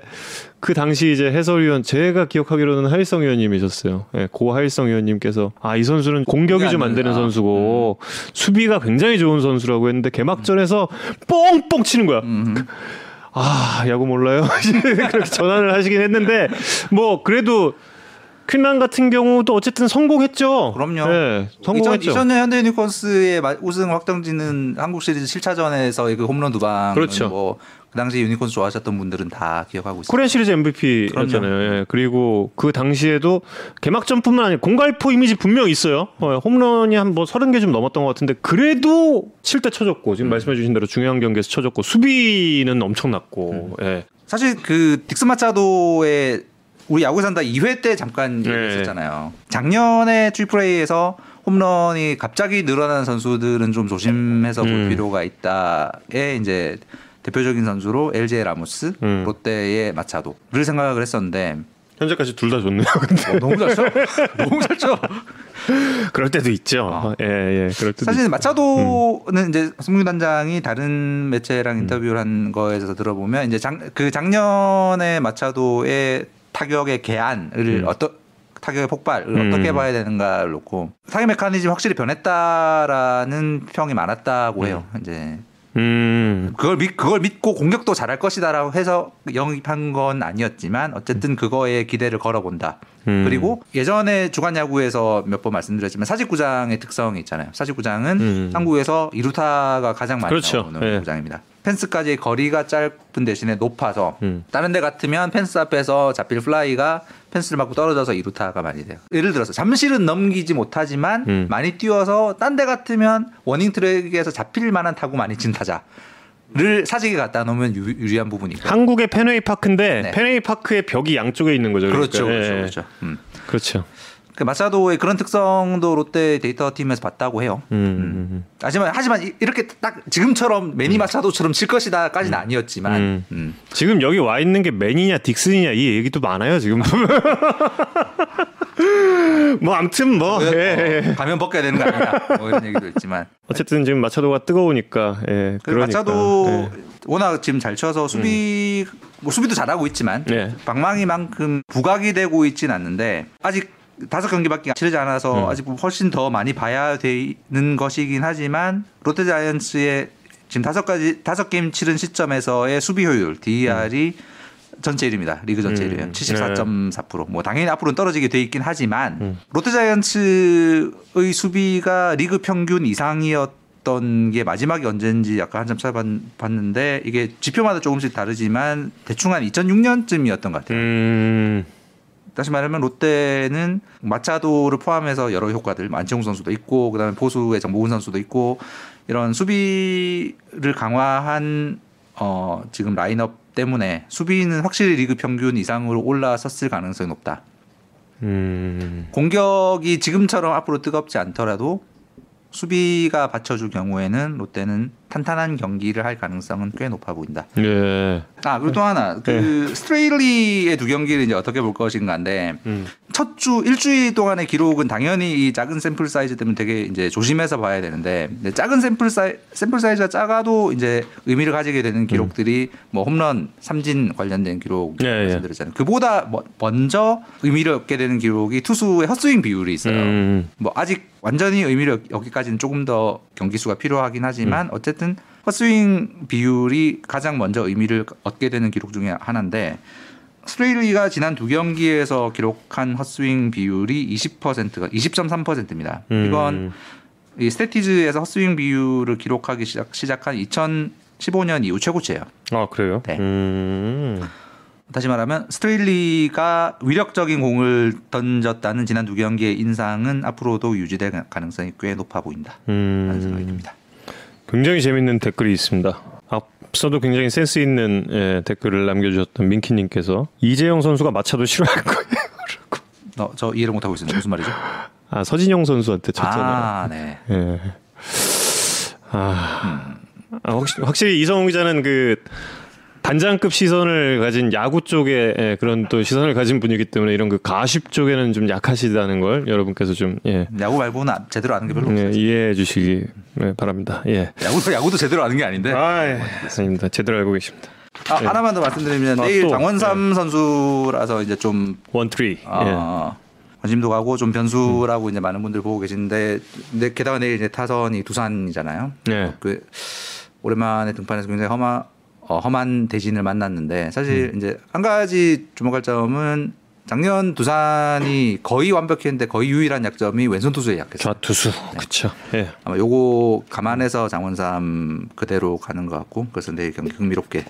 그 당시 이제 해설위원 제가 기억하기로는 하일성 위원님이셨어요. 예, 고 하일성 위원님께서 아 이 선수는 공격이 좀 안 되는 아, 선수고 수비가 굉장히 좋은 선수라고 했는데 개막전에서 뻥뻥 치는 거야. 음. 아 야구 몰라요 그렇게 전환을 하시긴 했는데 뭐 그래도 퀸란 같은 경우도 어쨌든 성공했죠. 그럼요. 네, 성공했죠. 2000, 년 현대 유니콘스의 마- 우승 확정지는 한국 시리즈 7차전에서 그 홈런 두 방. 그렇죠. 뭐 그 당시 유니콘스 좋아하셨던 분들은 다 기억하고 있습니다. 코리안 시리즈 MVP였잖아요. 예. 그리고 그 당시에도 개막전뿐만 아니라 공갈포 이미지 분명 있어요. 어, 홈런이 한뭐 30개 좀 넘었던 것 같은데 그래도 7대 쳐줬고 지금 말씀해 주신 대로 중요한 경기에서 쳐줬고 수비는 엄청났고 예. 사실 그 딕스 마차도의 우리 야구 산다 2회 때 잠깐 네. 얘기했었잖아요. 작년에 트리플레이에서 홈런이 갑자기 늘어나는 선수들은 좀 조심해서 볼 음. 필요가 있다에 이제 대표적인 선수로 LG의 라모스, 음. 롯데의 마차도를 생각을 했었는데 현재까지 둘 다 좋네요. 근데 어, 너무 잘 쳐. 너무 잘 쳐. 그럴 때도 있죠. 아. 예, 예. 그럴 때도 사실 있- 마차도는 이제 송규 단장이 다른 매체랑 인터뷰를 한 거에서 들어보면 이제 작, 그 작년에 마차도의 타격의 개안을 음. 어떤 타격의 폭발을 음. 어떻게 봐야 되는가를 놓고 사기 메커니즘이 확실히 변했다라는 평이 많았다고 해요. 이제 음. 그걸 믿 그걸 믿고 공격도 잘할 것이다라고 해서 영입한 건 아니었지만 어쨌든 그거에 기대를 걸어본다. 음. 그리고 예전에 주간 야구에서 몇 번 말씀드렸지만 사직구장의 특성이 있잖아요. 사직구장은 음. 한국에서 이루타가 가장 많이 그렇죠. 나오는 예. 구장입니다. 펜스까지의 거리가 짧은 대신에 높아서 음. 다른 데 같으면 펜스 앞에서 잡힐 플라이가 펜스를 맞고 떨어져서 이루타가 많이 돼요. 예를 들어서 잠실은 넘기지 못하지만 음. 많이 뛰어서 딴 데 같으면 warning track에서 잡힐 만한 타구 많이 친 타자 를 사직에 갖다 놓으면 유, 유리한 부분이 있고 한국의 펜웨이 파크인데 네. 펜웨이 파크의 벽이 양쪽에 있는 거죠. 그렇죠, 그러니까. 그렇죠, 예. 그렇죠. 음. 그렇죠. 그 마사도의 그런 특성도 롯데 데이터 팀에서 봤다고 해요. 음, 음. 하지만 하지만 이- 이렇게 딱 지금처럼 매니 마차도처럼 칠 것이다까지는 아니었지만 음. 음. 지금 여기 와 있는 게 맨이냐 딕슨이냐 이 얘기도 많아요 지금 뭐 아무튼 뭐 어, 예, 예. 가면 벗겨야 되는 거 아니냐 뭐 이런 얘기도 있지만 어쨌든 지금 마차도가 뜨거우니까 예, 그 그러니까 마차도 예. 워낙 지금 잘 쳐서 수비 뭐 수비도 잘하고 있지만 네. 방망이만큼 부각이 되고 있진 않는데 아직 다섯 경기밖에 치르지 않아서 음. 아직 훨씬 더 많이 봐야 되는 것이긴 하지만 롯데자이언츠의 지금 다섯 가지 다섯 게임 치른 시점에서의 수비 효율 DER이 전체 1위입니다. 리그 전체 음. 1위예요. 74.4%. 뭐 당연히 앞으로는 떨어지게 돼 있긴 하지만 음. 롯데자이언츠의 수비가 리그 평균 이상이었던 게 마지막이 언제인지 약간 한참 찾아봤는데 이게 지표마다 조금씩 다르지만 대충 한 2006년쯤이었던 것 같아요. 음, 다시 말하면 롯데는 마차도를 포함해서 여러 효과들 만치홍 선수도 있고 그다음에 보수의 정모근 선수도 있고 이런 수비를 강화한 어 지금 라인업 때문에 수비는 확실히 리그 평균 이상으로 올라섰을 가능성이 높다. 음, 공격이 지금처럼 앞으로 뜨겁지 않더라도 수비가 받쳐줄 경우에는 롯데는 탄탄한 경기를 할 가능성은 꽤 높아 보인다. 예, 아 그리고 또 하나 그 스트레일리의 두 경기를 이제 어떻게 볼 것인가인데 음, 첫주 일주일 동안의 기록은 당연히 이 작은 샘플 사이즈 때문에 되게 이제 조심해서 봐야 되는데 작은 샘플 사이 샘플 사이즈가 작아도 이제 의미를 가지게 되는 기록들이 뭐 홈런 삼진 관련된 기록 예, 예. 말씀드렸잖아요. 그보다 뭐 먼저 의미를 얻게 되는 기록이 투수의 헛스윙 비율이 있어요. 음, 뭐 아직 완전히 의미를 얻기까지는 조금 더 경기 수가 필요하긴 하지만 어쨌든 헛스윙 비율이 가장 먼저 의미를 얻게 되는 기록 중에 하나인데 스트레일리가 지난 두 경기에서 기록한 헛스윙 비율이 20%가 20.3%입니다. 음. 이건 이 스태티즈에서 헛스윙 비율을 기록하기 시작, 시작한 2015년 이후 최고치예요. 아 그래요? 네. 음, 다시 말하면 스트레일리가 위력적인 공을 던졌다는 지난 두 경기의 인상은 앞으로도 유지될 가능성이 꽤 높아 보인다. 라는 생각이 음, 듭니다. 굉장히 재밌는 댓글이 있습니다. 앞서도 굉장히 센스 있는 예, 댓글을 남겨주셨던 민키님께서 이재영 선수가 마차도 싫어할 거예요. 어, 저 이해를 못하고 있습니다. 무슨 말이죠? 아 서진영 선수한테 쳤잖아요. 아, 네. 예. 아, 아, 확실히, 확실히 이성훈 기자는 그 단장급 시선을 가진 야구 쪽에 예, 그런 또 시선을 가진 분이기 때문에 이런 그 가십 쪽에는 좀 약하시다는 걸 여러분께서 좀 예, 야구 말고는 아- 제대로 아는 게 별로 예, 없어요. 이해해 주시기 예, 바랍니다. 예. 야구도 야구도 제대로 아는 게 아닌데. 아, 예. 아닙니다. 제대로 알고 계십니다. 아, 하나만 더 말씀드리면 아, 내일 또, 장원삼 선수라서 이제 좀 원 트리. 아, 예. 관심도 가고 좀 변수라고 이제 많은 분들 보고 계신데 근데 게다가 내일 이제 타선이 두산이잖아요. 예. 그 오랜만에 등판해서 굉장히 험하 어, 험한 대진을 만났는데 사실 음. 이제 한 가지 주목할 점은 작년 두산이 거의 완벽했는데 거의 유일한 약점이 왼손 투수의 약했어요. 좌투수 그쵸. 예. 아마 요거 감안해서 장원삼 그대로 가는 것 같고 그래서 내일 경기 흥미롭게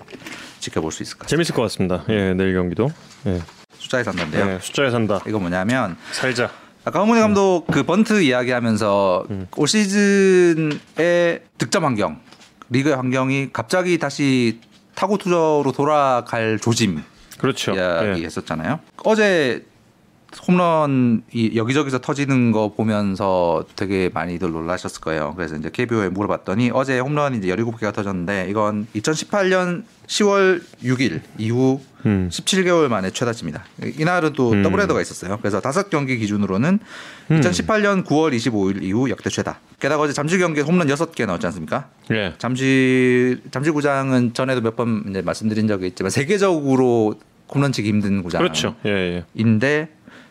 지켜볼 수 있을 것 같아요. 재밌을 것 같습니다. 예, 내일 경기도. 예. 숫자에 산다인데요. 예, 숫자에 산다. 이거 뭐냐면 살자. 아까 허문희 감독 그 번트 이야기하면서 올 시즌의 득점 환경, 리그 환경이 갑자기 다시 타고 투저로 돌아갈 조짐 그렇죠. 예. 이야기했었잖아요. 어제 홈런 이 여기저기서 터지는 거 보면서 되게 많이들 놀라셨을 거예요. 그래서 이제 KBO에 물어봤더니 어제 홈런이 이제 17개가 터졌는데 이건 2018년 10월 6일 이후 음. 17개월 만에 최다치입니다. 이날은 또 음. 더블헤더가 있었어요. 그래서 다섯 경기 기준으로는 음. 2018년 9월 25일 이후 역대 최다. 게다가 어제 잠실 경기에 홈런 6개 넣었지 않습니까? 예. 잠실 잠실구장은 전에도 몇번 이제 말씀드린 적이 있지만 세계적으로 홈런 치기 힘든 구장인데 그렇죠. 예, 예.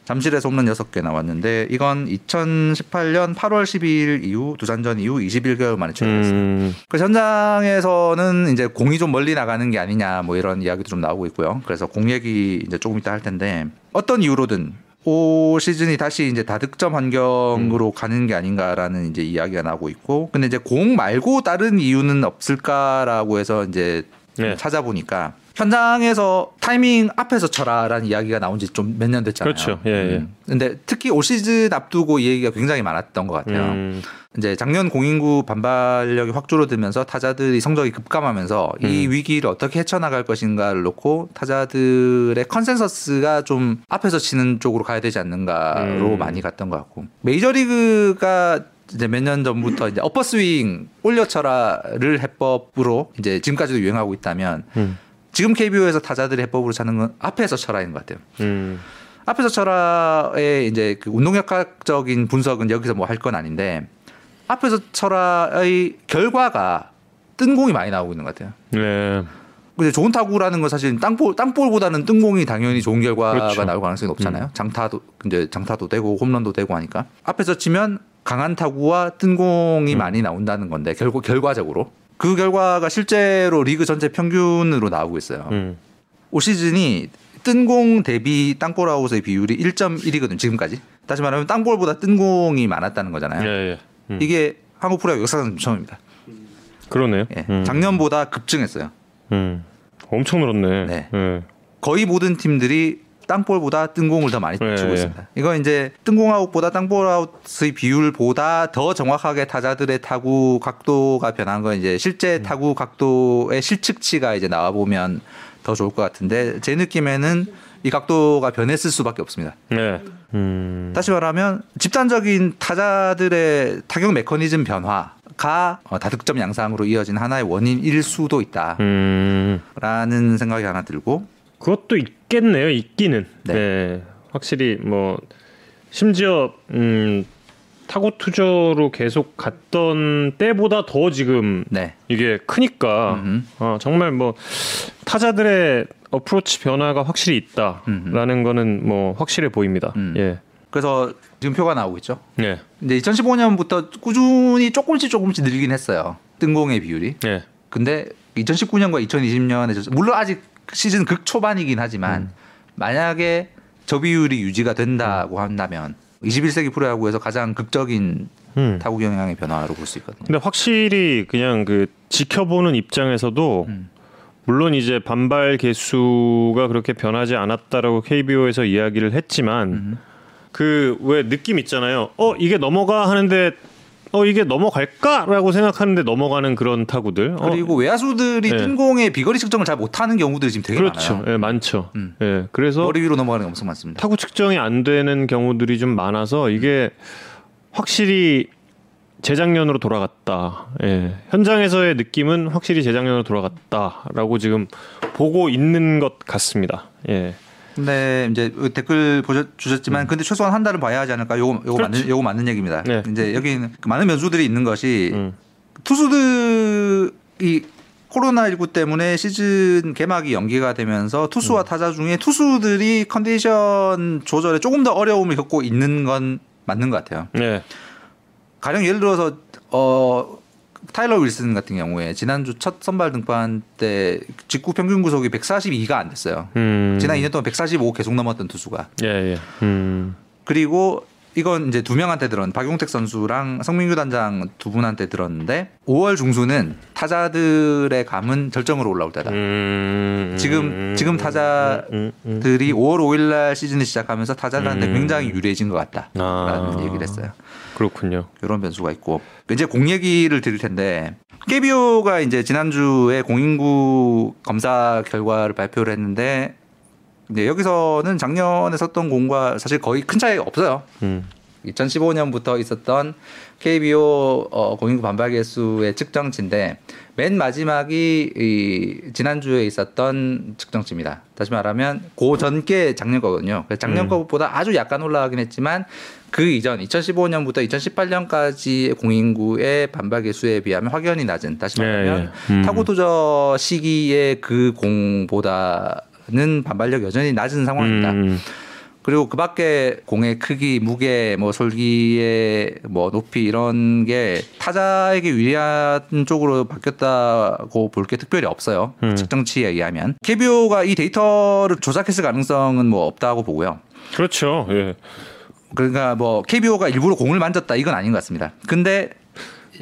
잠실에서 홈런 6개 나왔는데 이건 2018년 8월 12일 이후 두산전 이후 21개월 만에 최다였어요. 음. 그 현장에서는 이제 공이 좀 멀리 나가는 게 아니냐 뭐 이런 이야기도 좀 나오고 있고요. 그래서 공 얘기 이제 조금 이따 할 텐데 어떤 이유로든 올 시즌이 다시 이제 다득점 환경으로 가는 게 아닌가라는 이제 이야기가 나오고 있고 근데 이제 공 말고 다른 이유는 없을까라고 해서 이제 네. 찾아보니까 현장에서 타이밍 앞에서 쳐라라는 이야기가 나온 지 좀 몇 년 됐잖아요. 그렇죠. 예, 예. 음. 근데 특히 올 시즌 앞두고 이 얘기가 굉장히 많았던 것 같아요. 음. 이제 작년 공인구 반발력이 확 줄어들면서 타자들이 성적이 급감하면서 이 음. 위기를 어떻게 헤쳐나갈 것인가를 놓고 타자들의 consensus가 좀 앞에서 치는 쪽으로 가야 되지 않는가로 음. 많이 갔던 것 같고 메이저리그가 이제 몇 년 전부터 이제 어퍼 스윙 올려쳐라를 해법으로 이제 지금까지도 유행하고 있다면 음. 지금 KBO에서 타자들의 해법으로 찾는 건 앞에서 쳐라인 것 같아요. 음. 앞에서 쳐라의 이제 그 운동역학적인 분석은 여기서 뭐 할 건 아닌데 앞에서 쳐라의 결과가 뜬 공이 많이 나오고 있는 것 같아요. 네. 근데 좋은 타구라는 건 사실 땅볼 땅볼보다는 뜬 공이 당연히 좋은 결과가 그렇죠. 나올 가능성이 높잖아요. 장타도 이제 장타도 되고 홈런도 되고 하니까 앞에서 치면 강한 타구와 뜬 공이 많이 나온다는 건데 결국 결과적으로 그 결과가 실제로 리그 전체 평균으로 나오고 있어요. 음. 올 시즌이 뜬공 대비 땅볼 아웃의 비율이 1.1이거든 지금까지. 다시 말하면 땅볼보다 뜬 공이 많았다는 거잖아요. 예, 예. 음. 이게 한국 프로야구 역사상 처음입니다. 그러네요. 예. 음. 작년보다 급증했어요. 음. 엄청 늘었네. 네. 예. 거의 모든 팀들이 땅볼보다 뜬공을 더 많이 네, 치고 네. 있습니다. 이거 이제 뜬공 아웃보다 땅볼 아웃의 비율보다 더 정확하게 타자들의 타구 각도가 변한 건 이제 실제 음. 타구 각도의 실측치가 이제 나와 보면 더 좋을 것 같은데 제 느낌에는 이 각도가 변했을 수밖에 없습니다. 네. 음. 다시 말하면 집단적인 타자들의 타격 메커니즘 변화가 어, 다득점 양상으로 이어진 하나의 원인일 수도 있다라는 음. 생각이 하나 들고 그것도 있겠네요. 있기는. 네. 네. 확실히 뭐 심지어 음 타고 투저로 계속 갔던 때보다 더 지금 네. 이게 크니까 음흠. 어, 정말 뭐 타자들의 어프로치 변화가 확실히 있다라는 거는 뭐 확실해 보입니다. 음. 예. 그래서 지금 표가 나오고 있죠. 예. 이제 2015년부터 꾸준히 조금씩 조금씩 늘긴 했어요. 뜬공의 비율이. 예. 근데 2019년과 2020년에 물론 아직 시즌 극 초반이긴 하지만 음. 만약에 저 비율이 유지가 된다고 한다면 21세기 프로야구에서 가장 극적인 음. 타구 경향의 변화로 볼 수 있거든요. 근데 확실히 그냥 그 지켜보는 입장에서도 음. 물론 이제 반발 개수가 그렇게 변하지 않았다라고 KBO에서 이야기를 했지만 음. 그왜 느낌 있잖아요. 어 이게 넘어가 하는데 어 이게 넘어갈까라고 생각하는데 넘어가는 그런 타구들. 어, 그리고 외야수들이 네. 뜬공의 비거리 측정을 잘 못하는 경우들이 지금 되게 그렇죠. 많아요. 예, 많죠. 음. 예. 그래서 머리 위로 넘어가는 게 엄청 많습니다. 타구 측정이 안 되는 경우들이 좀 많아서 이게 확실히 재작년으로 돌아갔다. 예. 현장에서의 느낌은 확실히 재작년으로 돌아갔다라고 지금 보고 있는 것 같습니다. 예. 근데 이제 댓글 보셨, 주셨지만 근데 최소한 한 달은 봐야 하지 않을까? 요거 요거 음. 그렇지. 맞는 요거 맞는 얘기입니다. 네. 이제 여기는 그 많은 변수들이 있는 것이 음. 투수들이 코로나 19 때문에 시즌 개막이 연기가 되면서 투수와 음. 타자 중에 투수들이 컨디션 조절에 조금 더 어려움을 겪고 있는 건 맞는 것 같아요. 예. 가령 예를 들어서 어 타일러 윌슨 같은 경우에 지난주 첫 선발 등판 때 직구 평균 구속이 142가 안 됐어요. 음. 지난 2년 동안 145 계속 넘었던 투수가. 예, 예. 음. 그리고 이건 이제 두 명한테 들은 박용택 선수랑 성민규 단장 두 분한테 들었는데 5월 중순은 타자들의 감은 절정으로 올라올 때다. 음. 지금 지금 타자들이 음, 음. 5월 5일 날 시즌을 시작하면서 타자들한테 음. 굉장히 유리해진 것 같다라는 아. 얘기를 했어요. 그렇군요. 이런 변수가 있고 이제 공 얘기를 드릴 텐데 깨비오가 이제 지난주에 공인구 검사 결과를 발표를 했는데 이제 여기서는 작년에 썼던 공과 사실 거의 큰 차이 없어요. 음. 2015년부터 있었던 KBO 어, 공인구 반발 개수의 측정치인데 맨 마지막이 이 지난주에 있었던 측정치입니다. 다시 말하면 그 전께 작년 거거든요. 작년 음. 것보다 아주 약간 올라가긴 했지만 그 이전 2015년부터 2018년까지의 공인구의 반발 개수에 비하면 확연히 낮은 다시 말하면 예, 예. 음. 타구 도저 시기의 그 공보다는 반발력 여전히 낮은 상황입니다. 음. 그리고 그 밖에 공의 크기, 무게, 뭐 솔기의 뭐 높이 이런 게 타자에게 유리한 쪽으로 바뀌었다고 볼 게 특별히 없어요. 음. 측정치에 의하면. KBO가 이 데이터를 조작했을 가능성은 뭐 없다고 보고요. 그렇죠. 예. 그러니까 뭐 KBO가 일부러 공을 만졌다 이건 아닌 것 같습니다. 근데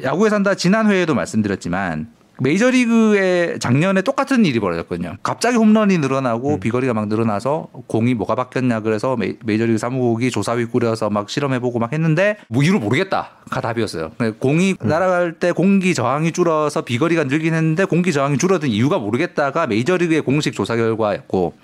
야구에 산다 지난 회에도 말씀드렸지만 메이저리그에 작년에 똑같은 일이 벌어졌거든요. 갑자기 홈런이 늘어나고 비거리가 막 늘어나서 공이 뭐가 바뀌었냐 그래서 메- 메이저리그 사무국이 조사위 꾸려서 막 실험해보고 막 했는데 뭐 이유를 모르겠다가 답이었어요. 공이 날아갈 때 공기 저항이 줄어서 비거리가 늘긴 했는데 공기 저항이 줄어든 이유가 모르겠다가 메이저리그의 공식 조사 결과였고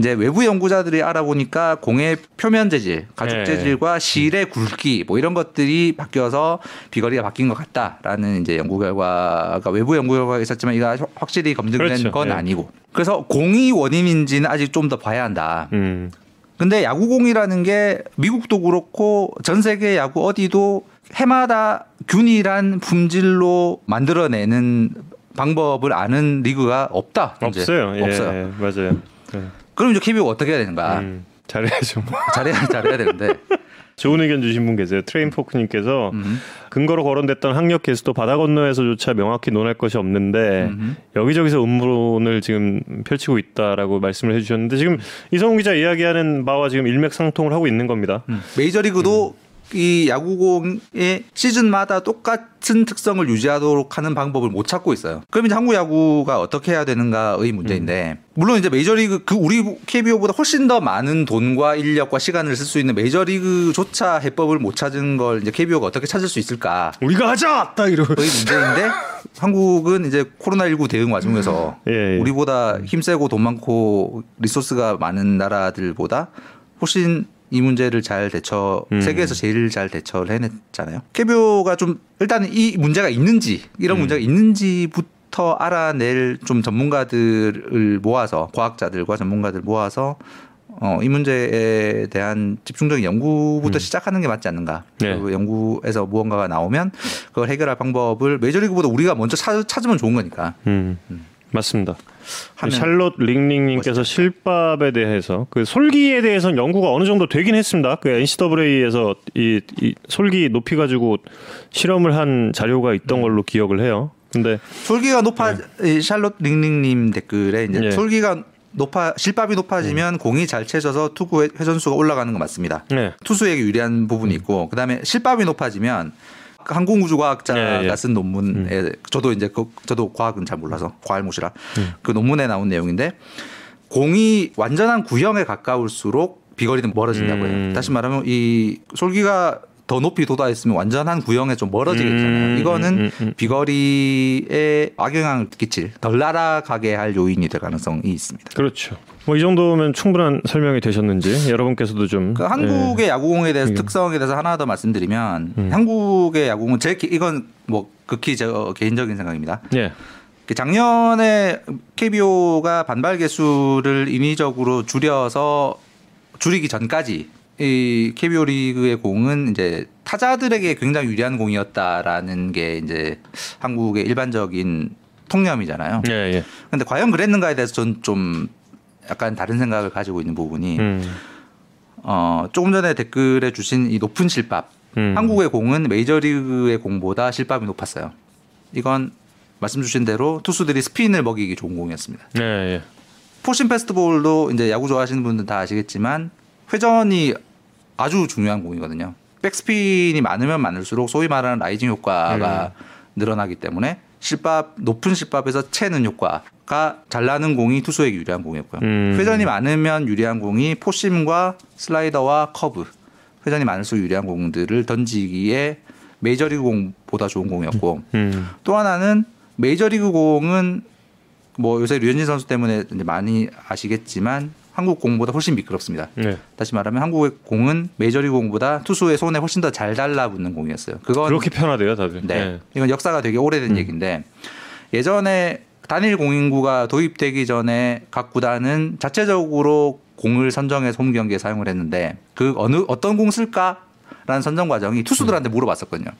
이제 외부 연구자들이 알아보니까 공의 표면 재질, 가죽 예. 재질과 실의 굵기 뭐 이런 것들이 바뀌어서 비거리가 바뀐 것 같다라는 이제 연구 결과가 외부 연구 결과가 있었지만 이거 확실히 검증된 그렇죠. 건 예. 아니고 그래서 공이 원인인지는 아직 좀 더 봐야 한다. 음. 근데 야구공이라는 게 미국도 그렇고 전 세계 야구 어디도 해마다 균일한 품질로 만들어내는 방법을 아는 리그가 없다. 현재. 없어요. 예, 없어요. 예, 맞아요. 예. 그럼 이제 KBO가 어떻게 해야 되는가? 음. 잘해야죠. 잘해야 잘해야 되는데. 좋은 의견 주신 분 계세요. 트레인 포크님께서 근거로 거론됐던 항력 계수도 바다 건너에서조차 명확히 논할 것이 없는데 음흠. 여기저기서 음모론을 지금 펼치고 있다라고 말씀을 해주셨는데 지금 이성훈 기자 이야기하는 바와 지금 일맥상통을 하고 있는 겁니다. 메이저리그도 이 야구공의 시즌마다 똑같은 특성을 유지하도록 하는 방법을 못 찾고 있어요. 그럼 이제 한국 야구가 어떻게 해야 되는가의 문제인데 물론 이제 메이저리그 그 우리 KBO보다 훨씬 더 많은 돈과 인력과 시간을 쓸 수 있는 메이저리그조차 해법을 못 찾은 걸 이제 KBO가 어떻게 찾을 수 있을까? 우리가 하자 딱 이러고 거의 문제인데 한국은 이제 코로나19 대응 와중에서 예, 예. 우리보다 힘 세고 돈 많고 리소스가 많은 나라들보다 훨씬 이 문제를 잘 대처 음. 세계에서 제일 잘 대처를 해냈잖아요. KBO가 좀 일단 이 문제가 있는지 이런 음. 문제가 있는지부터 알아낼 좀 전문가들을 모아서 과학자들과 전문가들 모아서 어, 이 문제에 대한 집중적인 연구부터 시작하는 게 맞지 않는가. 음. 네. 그리고 연구에서 무언가가 나오면 그걸 해결할 방법을 메이저리그보다 우리가 먼저 찾, 찾으면 좋은 거니까. 음, 맞습니다. 하면- 샬롯 링링님께서 실밥에 대해서 그 솔기에 대해서는 연구가 어느 정도 되긴 했습니다. 그 NCAA에서 이, 이 솔기 높이 가지고 실험을 한 자료가 있던 음. 걸로 기억을 해요. 근데 솔기가 높아 이 샬롯 링링님 댓글에 이제 예. 솔기가 높아 실밥이 높아지면 공이 잘 채져서 투구 회- 회전수가 올라가는 거 맞습니다. 네. 투수에게 유리한 부분이 있고 그다음에 실밥이 높아지면 항공우주과학자가 예, 예. 쓴 논문에 저도 이제 그, 저도 과학은 잘 몰라서 과알못이라 음. 그 논문에 나온 내용인데 공이 완전한 구형에 가까울수록 비거리는 멀어진다고 해요. 음. 다시 말하면 이 솔기가 더 높이 돋아있으면 완전한 구형에 좀 멀어지게 되잖아요. 음, 이거는 음, 음, 음. 비거리에 악영향을 끼칠 덜 날아가게 할 요인이 될 가능성이 있습니다. 그렇죠. 뭐 이 정도면 충분한 설명이 되셨는지 여러분께서도 좀 그 한국의 야구공에 대해서 음. 특성에 대해서 하나 더 말씀드리면 한국의 야구공은 제 개- 이건 뭐 극히 저 개인적인 생각입니다. 예. 예. 그 작년에 KBO가 반발 개수를 인위적으로 줄여서 줄이기 전까지 이 KBO 리그의 공은 이제 타자들에게 굉장히 유리한 공이었다라는 게 이제 한국의 일반적인 통념이잖아요. 예, 예. 근데 과연 그랬는가에 대해서 전 좀 약간 다른 생각을 가지고 있는 부분이 음. 어, 조금 전에 댓글에 주신 이 높은 실밥. 음. 한국의 공은 메이저리그의 공보다 실밥이 높았어요. 이건 말씀 주신 대로 투수들이 스핀을 먹이기 좋은 공이었습니다. 네, 예. four-seam fastball도 이제 야구 좋아하시는 분들 다 아시겠지만 회전이 아주 중요한 공이거든요. 백스핀이 많으면 많을수록 소위 말하는 rising 효과가 늘어나기 때문에 실밥 높은 실밥에서 채는 효과가 잘 나는 공이 투수에게 유리한 공이었고요. 음. 회전이 많으면 유리한 공이 포심과 슬라이더와 커브 회전이 많을수록 유리한 공들을 던지기에 메이저리그 공보다 좋은 공이었고 음. 또 하나는 메이저리그 공은 뭐 요새 류현진 선수 때문에 많이 아시겠지만 한국 공보다 훨씬 미끄럽습니다. 네. 다시 말하면 한국의 공은 메이저리그 공보다 투수의 손에 훨씬 더 잘 달라붙는 공이었어요. 그건 그렇게 편하대요, 다들. 네. 네. 이건 역사가 되게 오래된 얘기인데 예전에 단일 공인구가 도입되기 전에 각 구단은 자체적으로 공을 선정해서 홈 경기에 사용을 했는데 그 어느 어떤 공 쓸까라는 선정 과정이 투수들한테 물어봤었거든요.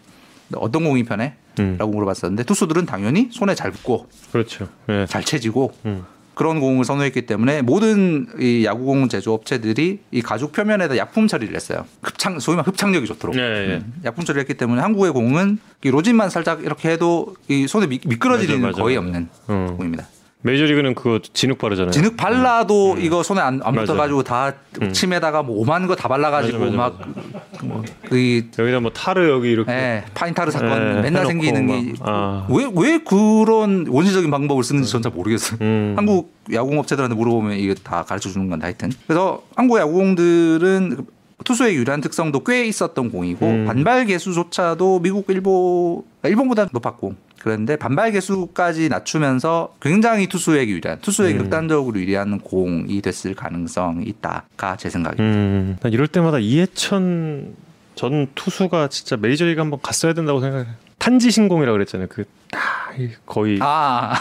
어떤 공이 편해? 음. 라고 물어봤었는데 투수들은 당연히 손에 잘 붙고 그렇죠. 예. 잘 채지고 음. 그런 공을 선호했기 때문에 모든 이 야구공 제조업체들이 이 가죽 표면에다 약품 처리를 했어요. 흡착 소위 말 흡착력이 좋도록. 예, 예. 음, 약품 처리를 했기 때문에 한국의 공은 이 로진만 살짝 이렇게 해도 이 손에 미, 미끄러지는 맞아, 맞아, 거의 맞아. 없는 어. 공입니다. 메이저리그는 그거 진흙 바르잖아요. 진흙 발라도 이거 손에 안, 안 음. 붙어가지고 다 침에다가 뭐 오만 거 다 발라가지고 막이 여기다 뭐 타르 여기 이렇게 예, 파인 타르 사건 예, 맨날 생기는 막, 게 아. 왜왜 그런 원시적인 방법을 쓰는지 전 잘 모르겠어요. 음. 한국 야구업체들한테 물어보면 이게 다 가르쳐 주는 건데 하여튼. 그래서 한국 야구공들은 투수의 유리한 특성도 꽤 있었던 공이고 음. 반발 계수조차도 미국 일본 일본보다 높았고 그런데 반발 계수까지 낮추면서 굉장히 투수에게 유리한 투수에게 음. 극단적으로 유리한 공이 됐을 가능성이 있다가 제 생각입니다. 음, 난 이럴 때마다 이혜천 전 투수가 진짜 메이저리그 한번 갔어야 된다고 생각해. 탄지 신공이라고 그랬잖아요. 그딱 거의 아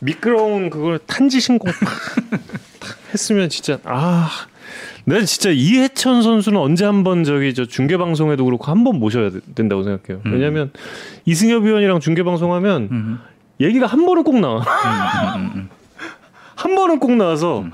미끄러운 그걸 탄지 신공 탁 했으면 진짜 아. 내가 진짜 이해천 선수는 언제 한번 저기 저 중계 방송에도 그렇고 한 번 모셔야 되- 된다고 생각해요. 음. 왜냐하면 이승엽 위원이랑 중계 방송하면 음, 얘기가 한 번은 꼭 나와. 음, 음, 음. 한 번은 꼭 나와서 음.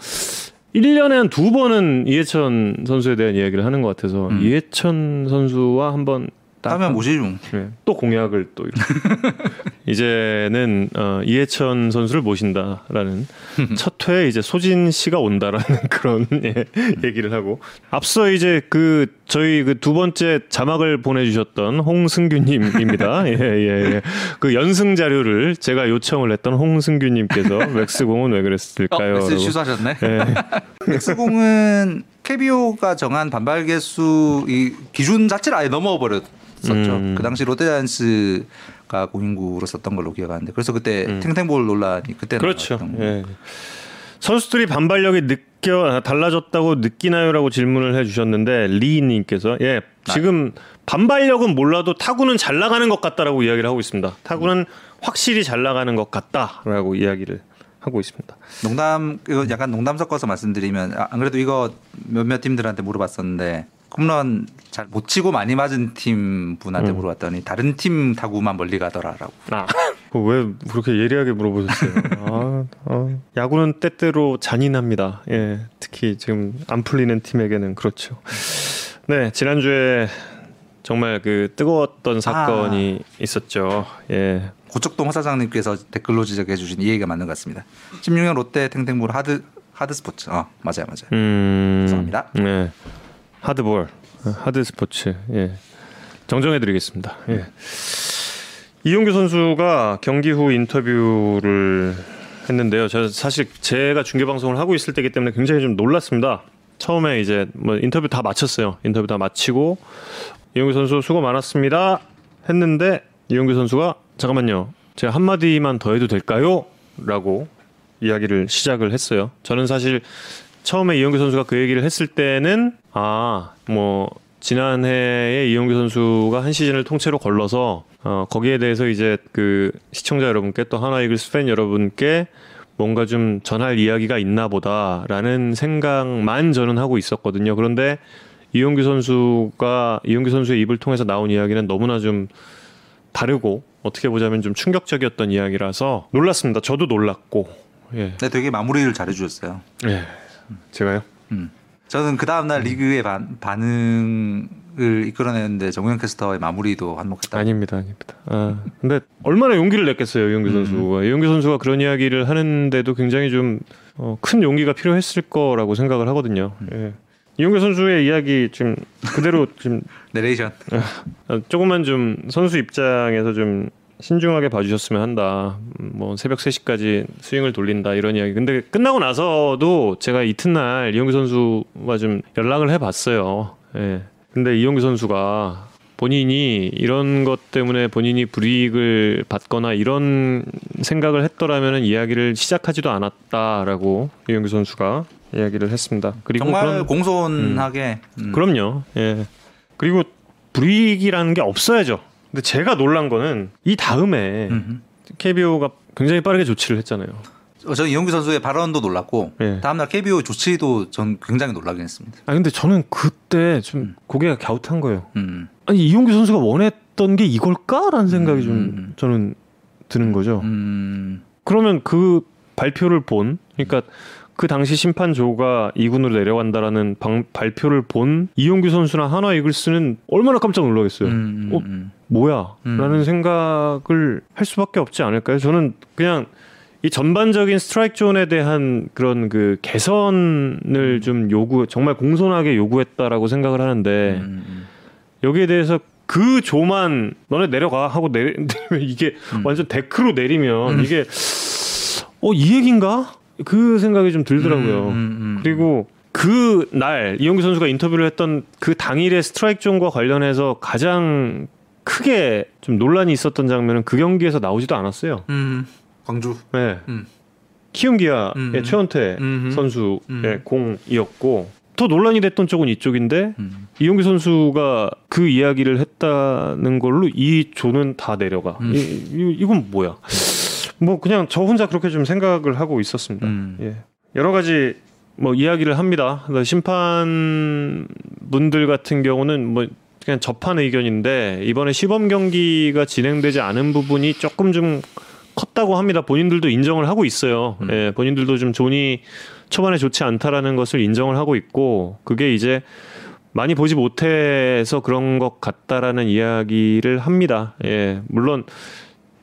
1년에 한 두 번은 이해천 선수에 대한 이야기를 하는 것 같아서 음. 이해천 선수와 한번 딱 하면 모시중. 네. 또 공약을 또 이렇게 이제는 어, 이해천 선수를 모신다라는 첫 회에 이제 소진 씨가 온다라는 그런 예, 얘기를 하고 앞서 이제 그 저희 그 두 번째 자막을 보내주셨던 홍승규님입니다. 예 예 예, 그 연승 자료를 제가 요청을 했던 홍승규님께서 맥스공은 왜 어, 그랬을까요? 메시지 라고. 취소하셨네. 예. 엑스공은 KBO가 정한 반발 개수 이 기준 자체를 아예 넘어 버렸었죠. 음. 그 당시 롯데자이언츠가 공인구로 썼던 걸로 기억하는데 그래서 그때 탱탱볼 논란이 그때 음. 그렇죠. 나왔던 예. 선수들이 반발력이 느껴 아, 달라졌다고 느끼나요라고 질문을 해주셨는데 리님께서 예 지금 반발력은 몰라도 타구는 잘 나가는 것 같다라고 이야기를 하고 있습니다. 타구는 확실히 잘 나가는 것 같다라고 이야기를 하고 있습니다. 농담 이거 약간 농담 섞어서 말씀드리면 아, 안 그래도 이거 몇몇 팀들한테 물어봤었는데 홈런 잘 못 치고 많이 맞은 팀 분한테 음. 물어봤더니 다른 팀 타구만 멀리 가더라라고. 아, 왜 그렇게 예리하게 물어보셨어요? 아, 아, 야구는 때때로 잔인합니다. 예, 특히 지금 안 풀리는 팀에게는 그렇죠. 네, 지난주에 정말 그 뜨거웠던 사건이 있었죠. 예, 고척동 화사장님께서 댓글로 지적해 주신 이 얘기가 맞는 것 같습니다. 16년 롯데 탱탱볼 하드 하드 스포츠. 어, 맞아요, 맞아요. 음, 죄송합니다. 네, 하드볼, 하드 스포츠. 예, 정정해 드리겠습니다. 예. 이용규 선수가 경기 후 인터뷰를 했는데요. 저 사실 제가 중계 방송을 하고 있을 때기 때문에 굉장히 좀 놀랐습니다. 처음에 이제 뭐 인터뷰 다 마쳤어요. 인터뷰 다 마치고 이용규 선수 수고 많았습니다. 했는데 이용규 선수가 잠깐만요. 제가 한 마디만 더 해도 될까요? 라고 이야기를 시작을 했어요. 저는 사실 처음에 이용규 선수가 그 얘기를 했을 때는 아 뭐 지난해에 이용규 선수가 한 시즌을 통째로 걸러서 어, 거기에 대해서 이제 그 시청자 여러분께 또 하나 이글스 팬 여러분께 뭔가 좀 전할 이야기가 있나 보다라는 생각만 저는 하고 있었거든요. 그런데 이용규 선수가 이용규 선수의 입을 통해서 나온 이야기는 너무나 좀 다르고 어떻게 보자면 좀 충격적이었던 이야기라서 놀랐습니다. 저도 놀랐고 예. 네, 되게 마무리를 잘해 주셨어요. 예. 제가요? 음. 저는 그 다음 날 리그의 반, 반응을 이끌어내는데 정우영 캐스터의 마무리도 한몫했다. 아닙니다, 아닙니다. 아, 근데 얼마나 용기를 냈겠어요, 이용규 선수가. 이용규 선수가 그런 이야기를 하는데도 굉장히 좀 어, 큰 용기가 필요했을 거라고 생각을 하거든요. 예. 이용규 선수의 이야기 지금 그대로 지금 내레이션. 어, 조금만 좀 선수 입장에서 좀 신중하게 봐주셨으면 한다. 음, 뭐 새벽 3시까지 스윙을 돌린다 이런 이야기. 근데 끝나고 나서도 제가 이튿날 이용규 선수와 좀 연락을 해봤어요. 예. 근데 이용규 선수가 본인이 이런 것 때문에 본인이 불이익을 받거나 이런 생각을 했더라면 이야기를 시작하지도 않았다라고 이용규 선수가 이야기를 했습니다. 그리고 정말 그런- 공손하게. 음. 그럼요. 예. 그리고 불이익이라는 게 없어야죠. 근데 제가 놀란 거는 이 다음에 음. KBO가 굉장히 빠르게 조치를 했잖아요. 어, 저는 이용규 선수의 발언도 놀랐고 예. 다음날 KBO 조치도 전 굉장히 놀라긴 했습니다. 아 근데 저는 그때 좀 고개가 갸웃한 거예요. 음. 아니 이용규 선수가 원했던 게 이걸까라는 생각이 좀 음. 저는 드는 거죠. 음. 그러면 그 발표를 본 그러니까 그 당시 심판 조가 2군으로 내려간다라는 방- 발표를 본 이용규 선수나 한화 이글스는 얼마나 깜짝 놀라겠어요. 음. 어? 음. 뭐야? 음. 라는 생각을 할 수밖에 없지 않을까요? 저는 그냥 이 전반적인 스트라이크 존에 대한 그런 그 개선을 좀 요구, 정말 공손하게 요구했다라고 생각을 하는데 음. 음. 여기에 대해서 그 조만 너네 내려가 하고 내리, 내리면 이게 음. 완전 데크로 내리면 음. 이게 어, 이 얘기인가? 그 생각이 좀 들더라고요. 음, 음, 음. 그리고 그 날 이용규 선수가 인터뷰를 했던 그 당일의 스트라이크 존과 관련해서 가장 크게 좀 논란이 있었던 장면은 그 경기에서 나오지도 않았어요. 음. 광주. 네. 음. 키움기아의 음. 최원태 음. 선수의 음. 공이었고 더 논란이 됐던 쪽은 이쪽인데 음. 이용규 선수가 그 이야기를 했다는 걸로 이 조는 다 내려가. 음. 이, 이, 이건 뭐야? 뭐 그냥 저 혼자 그렇게 좀 생각을 하고 있었습니다. 음. 예. 여러 가지 뭐 이야기를 합니다. 그러니까 심판 분들 같은 경우는 뭐 그냥 접한 의견인데 이번에 시범 경기가 진행되지 않은 부분이 조금 좀 컸다고 합니다. 본인들도 인정을 하고 있어요. 음. 예, 본인들도 좀 존이 초반에 좋지 않다라는 것을 인정을 하고 있고 그게 이제 많이 보지 못해서 그런 것 같다라는 이야기를 합니다. 예, 물론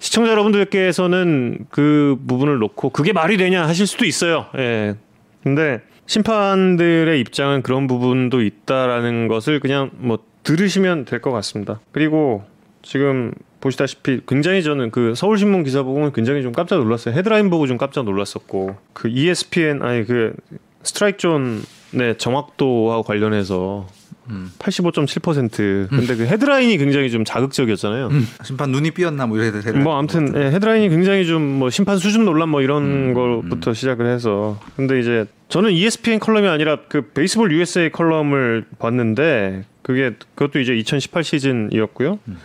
시청자 여러분들께서는 그 부분을 놓고 그게 말이 되냐 하실 수도 있어요. 예. 근데 심판들의 입장은 그런 부분도 있다라는 것을 그냥 뭐 들으시면 될 것 같습니다. 그리고 지금 보시다시피 굉장히 저는 그 서울신문 기사 보고 굉장히 좀 깜짝 놀랐어요. 헤드라인 보고 좀 깜짝 놀랐었고 그 ESPN 아니 그 스트라이크 존의 정확도와 관련해서 음. 85.7% 근데 그 헤드라인이 굉장히 좀 자극적이었잖아요. 음. 심판 눈이 삐었나 뭐 이래야 되 뭐 아무튼 예, 헤드라인이 굉장히 좀 뭐 심판 수준 논란 뭐 이런 음, 걸부터 시작을 해서 근데 이제 저는 ESPN 칼럼이 아니라 그 베이스볼 USA 칼럼을 봤는데 그게 그것도 이제 2018 시즌이었고요. 음.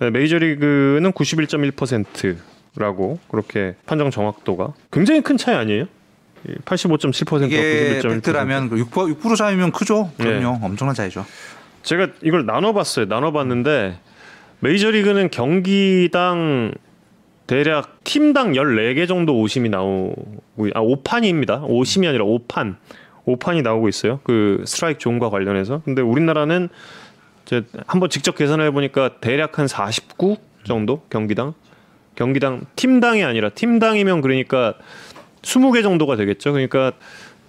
네, 메이저리그는 91.1%라고 그렇게 판정 정확도가 굉장히 큰 차이 아니에요? 85.7%와 이게 91.1%. 팩트라면 그 6%, 6% 차이면 크죠. 네. 그럼요. 엄청난 차이죠. 제가 이걸 나눠봤어요. 나눠봤는데 메이저리그는 경기당 대략 팀당 14개 정도 오심이 나오고 아 5판입니다. 오심이 아니라 5판. 5판이 나오고 있어요. 그 스트라이크 존과 관련해서. 근데 우리나라는 이제 한번 직접 계산해 보니까 대략 한 49 정도 경기당. 경기당 팀당이 아니라 팀당이면 그러니까 20개 정도가 되겠죠. 그러니까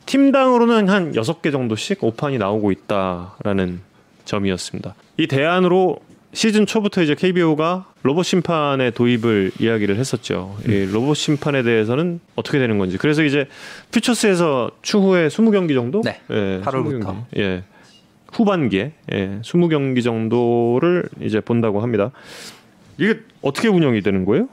팀당으로는 한 6개 정도씩 오판이 나오고 있다라는 점이었습니다. 이 대안으로 시즌 초부터 이제 KBO가 로봇 심판의 도입을 이야기를 했었죠. 이 로봇 심판에 대해서는 어떻게 되는 건지. 그래서 이제 퓨처스에서 추후에 20경기 정도? 네. 예, 8월부터. 20경기. 예. 후반기에 예, 20경기 정도를 이제 본다고 합니다. 이게 어떻게 운영이 되는 거예요?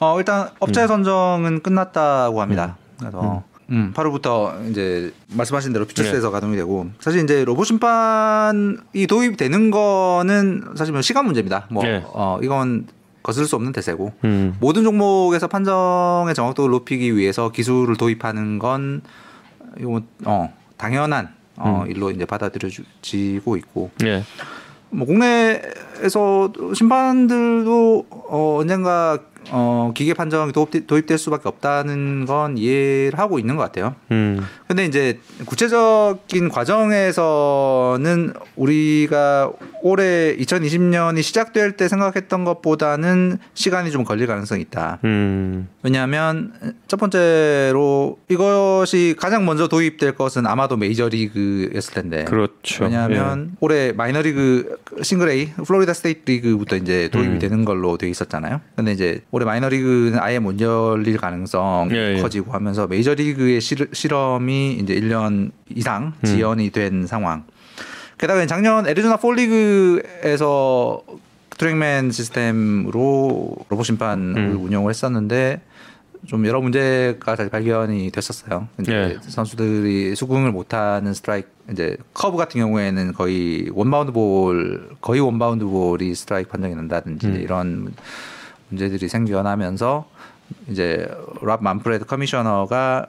어, 일단 음. 업체 선정은 끝났다고 합니다. 그래서 음, 8월부터 이제 말씀하신 대로 퓨처스에서 네. 가동이 되고 사실 이제 로봇 심판이 도입되는 거는 사실 뭐 시간 문제입니다. 뭐 네. 어, 이건 거슬 수 없는 대세고 음. 모든 종목에서 판정의 정확도를 높이기 위해서 기술을 도입하는 건 이거 어, 당연한 어, 음. 일로 이제 받아들여지고 있고 예. 뭐 국내에서 심판들도 어 언젠가 어, 기계 판정이 도입, 도입될 수밖에 없다는 건 이해를 하고 있는 것 같아요. 음. 근데 이제 구체적인 과정에서는 우리가 올해 2020년이 시작될 때 생각했던 것보다는 시간이 좀 걸릴 가능성이 있다. 음. 왜냐하면 첫 번째로 이것이 가장 먼저 도입될 것은 아마도 메이저리그였을 텐데. 그렇죠. 왜냐하면 올해 마이너리그 single A 플로리다 스테이트 리그부터 이제 도입이 음. 되는 걸로 돼 있었잖아요. 근데 이제 올해 마이너리그는 아예 못 열릴 가능성 예, 예. 커지고 하면서 메이저리그의 실, 실험이 이제 1년 이상 음. 지연이 된 상황. 게다가 작년 애리조나 폴리그에서 트랙맨 시스템으로 로봇 심판을 음. 운영을 했었는데 좀 여러 문제가 잘 발견이 됐었어요. 이제 예. 선수들이 수긍을 못하는 스트라이크 이제 커브 같은 경우에는 거의 원바운드 볼 거의 원바운드 볼이 스트라이크 판정이 난다든지 음. 이런 문제들이 생겨나면서 이제 롭 만프레드 커미셔너가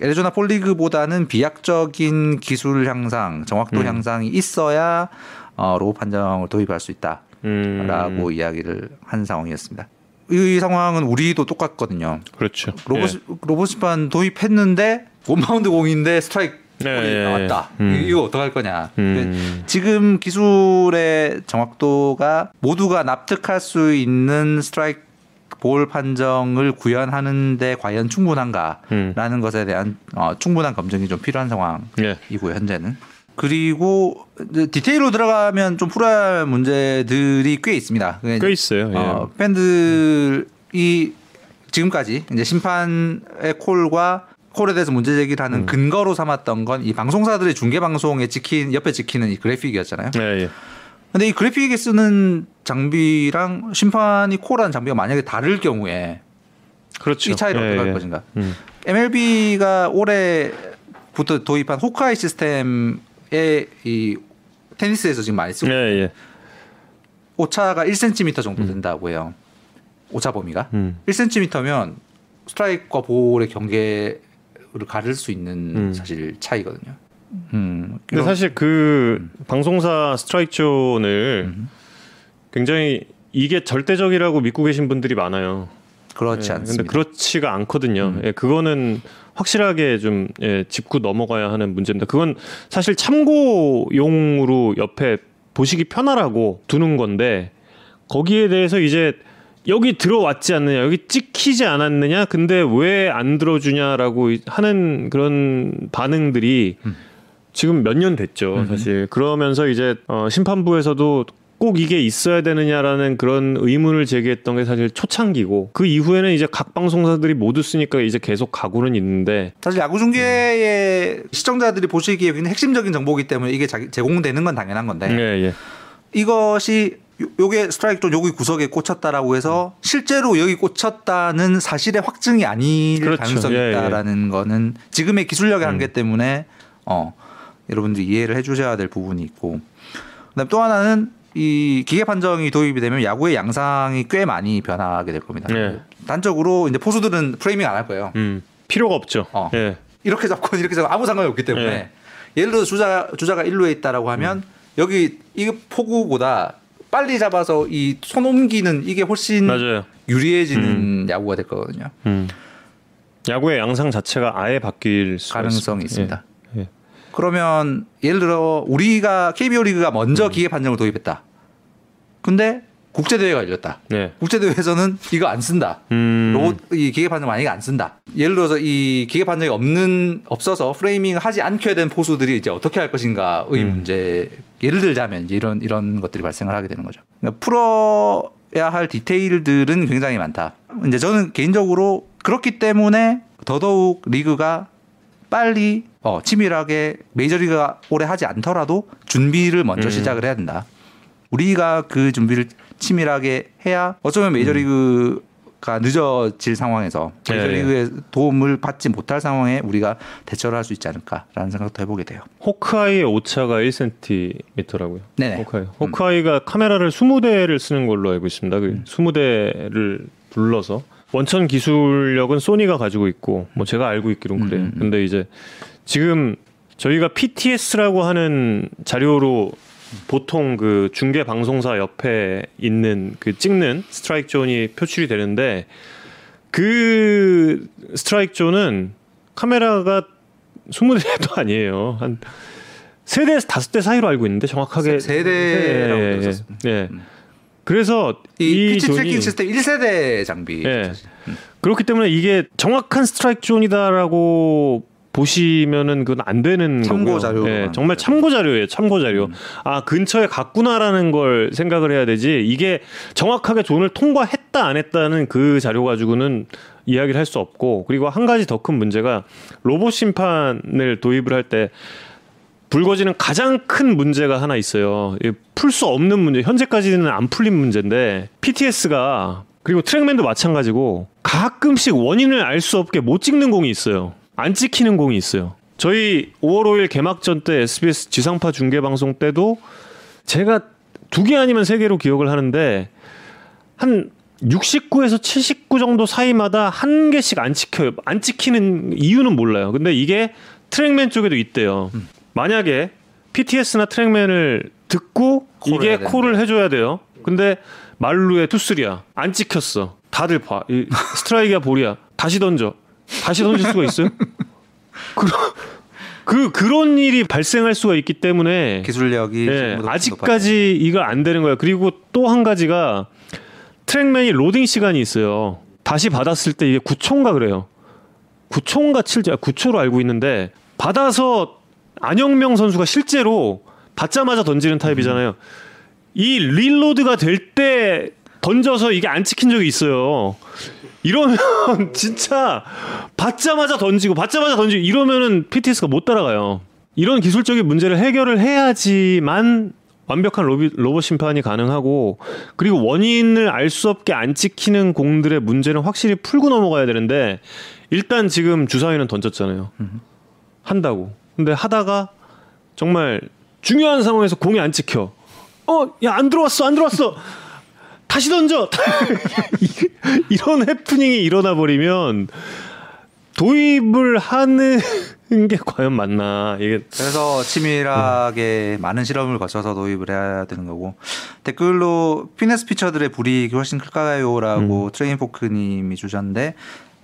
애리조나 폴리그보다는 비약적인 기술 향상, 정확도 음. 향상이 있어야 어, 로봇 판정을 도입할 수 있다라고 음. 이야기를 한 상황이었습니다. 이 상황은 우리도 똑같거든요. 그렇죠. 로봇 로봇 심판 도입했는데 원바운드 공인데 스트라이크 예, 볼이 예, 나왔다. 음. 이- 이거 어떡할 거냐. 음. 지금 기술의 정확도가 모두가 납득할 수 있는 스트라이크 볼 판정을 구현하는데 과연 충분한가라는 음. 것에 대한 어, 충분한 검증이 좀 필요한 상황이고요 예. 현재는. 그리고 디테일로 들어가면 좀 풀어야 할 문제들이 꽤 있습니다. 꽤 있어요. 예. 어, 팬들이 지금까지 이제 심판의 콜과 콜에 대해서 문제 제기를 하는 음. 근거로 삼았던 건 이 방송사들의 중계 방송에 찍힌 옆에 찍히는 이 그래픽이었잖아요. 예, 예. 근데 이 그래픽에 쓰는 장비랑 심판이 콜하는 장비가 만약에 다를 경우에 그렇죠. 이 차이를 예, 어떻게 할 예. 것인가? 음. MLB가 올해부터 도입한 호크아이 시스템의 이 테니스에서 지금 많이 쓰고 예, 예. 오차가 1cm 정도 된다고 해요. 오차 범위가. 음. 1cm면 스트라이크와 볼의 경계 를 가를 수 있는 음. 사실 차이거든요. 음. 근데 이런- 사실 그 방송사 스트라이크 존을 음. 굉장히 이게 절대적이라고 믿고 계신 분들이 많아요. 그렇지 예, 않습니다. 근데 그렇지가 않거든요. 음. 예, 그거는 확실하게 좀 예, 짚고 넘어가야 하는 문제입니다. 그건 사실 참고용으로 옆에 보시기 편하라고 두는 건데 거기에 대해서 이제 여기 들어왔지 않느냐, 여기 찍히지 않았느냐, 근데 왜 안 들어주냐라고 하는 그런 반응들이 음. 지금 몇 년 됐죠, 음. 사실. 그러면서 이제 어, 심판부에서도 꼭 이게 있어야 되느냐라는 그런 의문을 제기했던 게 사실 초창기고 그 이후에는 이제 각 방송사들이 모두 쓰니까 이제 계속 가고는 있는데 사실 야구 중계의 시청자들이 보시기에 굉장히 핵심적인 정보이기 때문에 이게 제공되는 건 당연한 건데 예, 예. 이것이 요- 요게 스트라이크 존 여기 구석에 꽂혔다라고 해서 실제로 여기 꽂혔다는 사실의 확증이 아닐 그렇죠. 가능성이 예, 예. 있다라는 거는 지금의 기술력의 음. 한계 때문에 어 여러분들이 이해를 해주셔야 될 부분이 있고 그다음 또 하나는 이 기계 판정이 도입이 되면 야구의 양상이 꽤 많이 변하게 될 겁니다. 예. 단적으로 이제 포수들은 프레이밍 안 할 거예요. 음, 필요가 없죠. 어. 예. 이렇게 잡고 이렇게 잡고 아무 상관이 없기 때문에 네. 예를 들어 주자 주자가 1루에 있다라고 하면 여기 이 포구보다 빨리 잡아서 이 손 옮기는 이게 훨씬 맞아요. 유리해지는 야구가 될 거거든요. 음. 야구의 양상 자체가 아예 바뀔 가능성이 있습니다. 예, 예. 그러면 예를 들어 우리가 KBO 리그가 먼저 기계 판정을 도입했다. 근데 국제 대회가 열렸다. 네. 국제 대회에서는 이거 안 쓴다. 음. 로봇 이 기계 판정 만약에 안 쓴다. 예를 들어서 이 기계 판정이 없는 없어서 프레이밍을 하지 않게 된 포수들이 이제 어떻게 할 것인가의 음. 문제. 예를 들자면 이제 이런 이런 것들이 발생을 하게 되는 거죠. 그러니까 풀어야 할 디테일들은 굉장히 많다. 이제 저는 개인적으로 그렇기 때문에 더더욱 리그가 빨리 어, 치밀하게 메이저리그가 오래 하지 않더라도 준비를 먼저 음. 시작을 해야 된다. 우리가 그 준비를 치밀하게 해야 어쩌면 메이저리그가 늦어질 상황에서 네. 메이저리그의 도움을 받지 못할 상황에 우리가 대처를 할 수 있지 않을까라는 생각도 해보게 돼요. 호크아이의 오차가 1cm라고요. 네네. 호크아이. 호크아이가 카메라를 20대를 쓰는 걸로 알고 있습니다. 그 음. 20대를 불러서 원천 기술력은 소니가 가지고 있고 뭐 제가 알고 그래요. 음, 음, 음. 근데 이제 지금 저희가 PTS라고 하는 자료로 보통 그 중계 방송사 옆에 있는 그 찍는 스트라이크 존이 표출이 되는데 그 스트라이크 존은 카메라가 20대도 아니에요. 한 세 대에서 다섯 대 사이로 알고 있는데 정확하게 세- 세 대라고 예, 예, 들었습니다. 예. 음. 그래서 이, 이 pitch tracking system 1세대 장비. 예. 그렇기 때문에 이게 정확한 스트라이크 존이다라고 보시면은 그건 안 되는 참고. 자료로 예, 정말 거죠. 참고 자료예요. 참고 자료. 음. 아 근처에 갔구나라는 걸 생각을 해야 되지. 이게 정확하게 존을 통과했다 안 했다는 그 자료 가지고는 이야기를 할 수 없고 그리고 한 가지 더 큰 문제가 로봇 심판을 도입을 할 때 불거지는 가장 큰 문제가 하나 있어요. 풀 수 없는 문제. 현재까지는 안 풀린 문제인데 PTS가 그리고 트랙맨도 마찬가지고 가끔씩 원인을 알 수 없게 못 찍는 공이 있어요. 안 찍히는 공이 있어요. 저희 5월 5일 개막전 때 SBS 지상파 중계 방송 때도 제가 두 개 아니면 세 개로 기억을 하는데 한 69에서 79 정도 사이마다 한 개씩 안 찍혀요. 안 찍히는 이유는 몰라요. 근데 이게 트랙맨 쪽에도 있대요. 만약에 PTS나 트랙맨을 듣고 이게 콜을 해줘야 돼요. 근데 말루의 투쓰리야 안 찍혔어. 다들 봐. 이 스트라이크야 볼이야. 다시 던져. 다시 던질 수가 있어요? 그, 그 그런 일이 발생할 수가 있기 때문에 기술력이 예, 아직까지 이거 안 되는 거야. 그리고 또 한 가지가 트랙맨이 로딩 시간이 있어요. 다시 받았을 때 이게 9초인가 그래요. 9초인가 7초, 9초로 알고 있는데 받아서 안영명 선수가 실제로 받자마자 던지는 타입이잖아요. 이 릴로드가 될 때 던져서 이게 안 찍힌 적이 있어요. 이러면 진짜 받자마자 던지고 받자마자 던지고 이러면은 PTS가 못 따라가요. 이런 기술적인 문제를 해결을 해야지만 완벽한 로비, 로봇 심판이 가능하고 그리고 원인을 알 수 없게 안 찍히는 공들의 문제는 확실히 풀고 넘어가야 되는데 일단 지금 주사위는 던졌잖아요. 한다고. 근데 하다가 정말 중요한 상황에서 공이 안 찍혀. 어, 야 안 들어왔어, 안 들어왔어. 다시 던져. 이런 해프닝이 일어나 버리면 도입을 하는 게 과연 맞나? 이게 그래서 치밀하게 많은 실험을 거쳐서 도입을 해야 되는 거고 댓글로 finesse pitcher들의 불이익이 훨씬 클까요라고 트레인 포크님이 주셨는데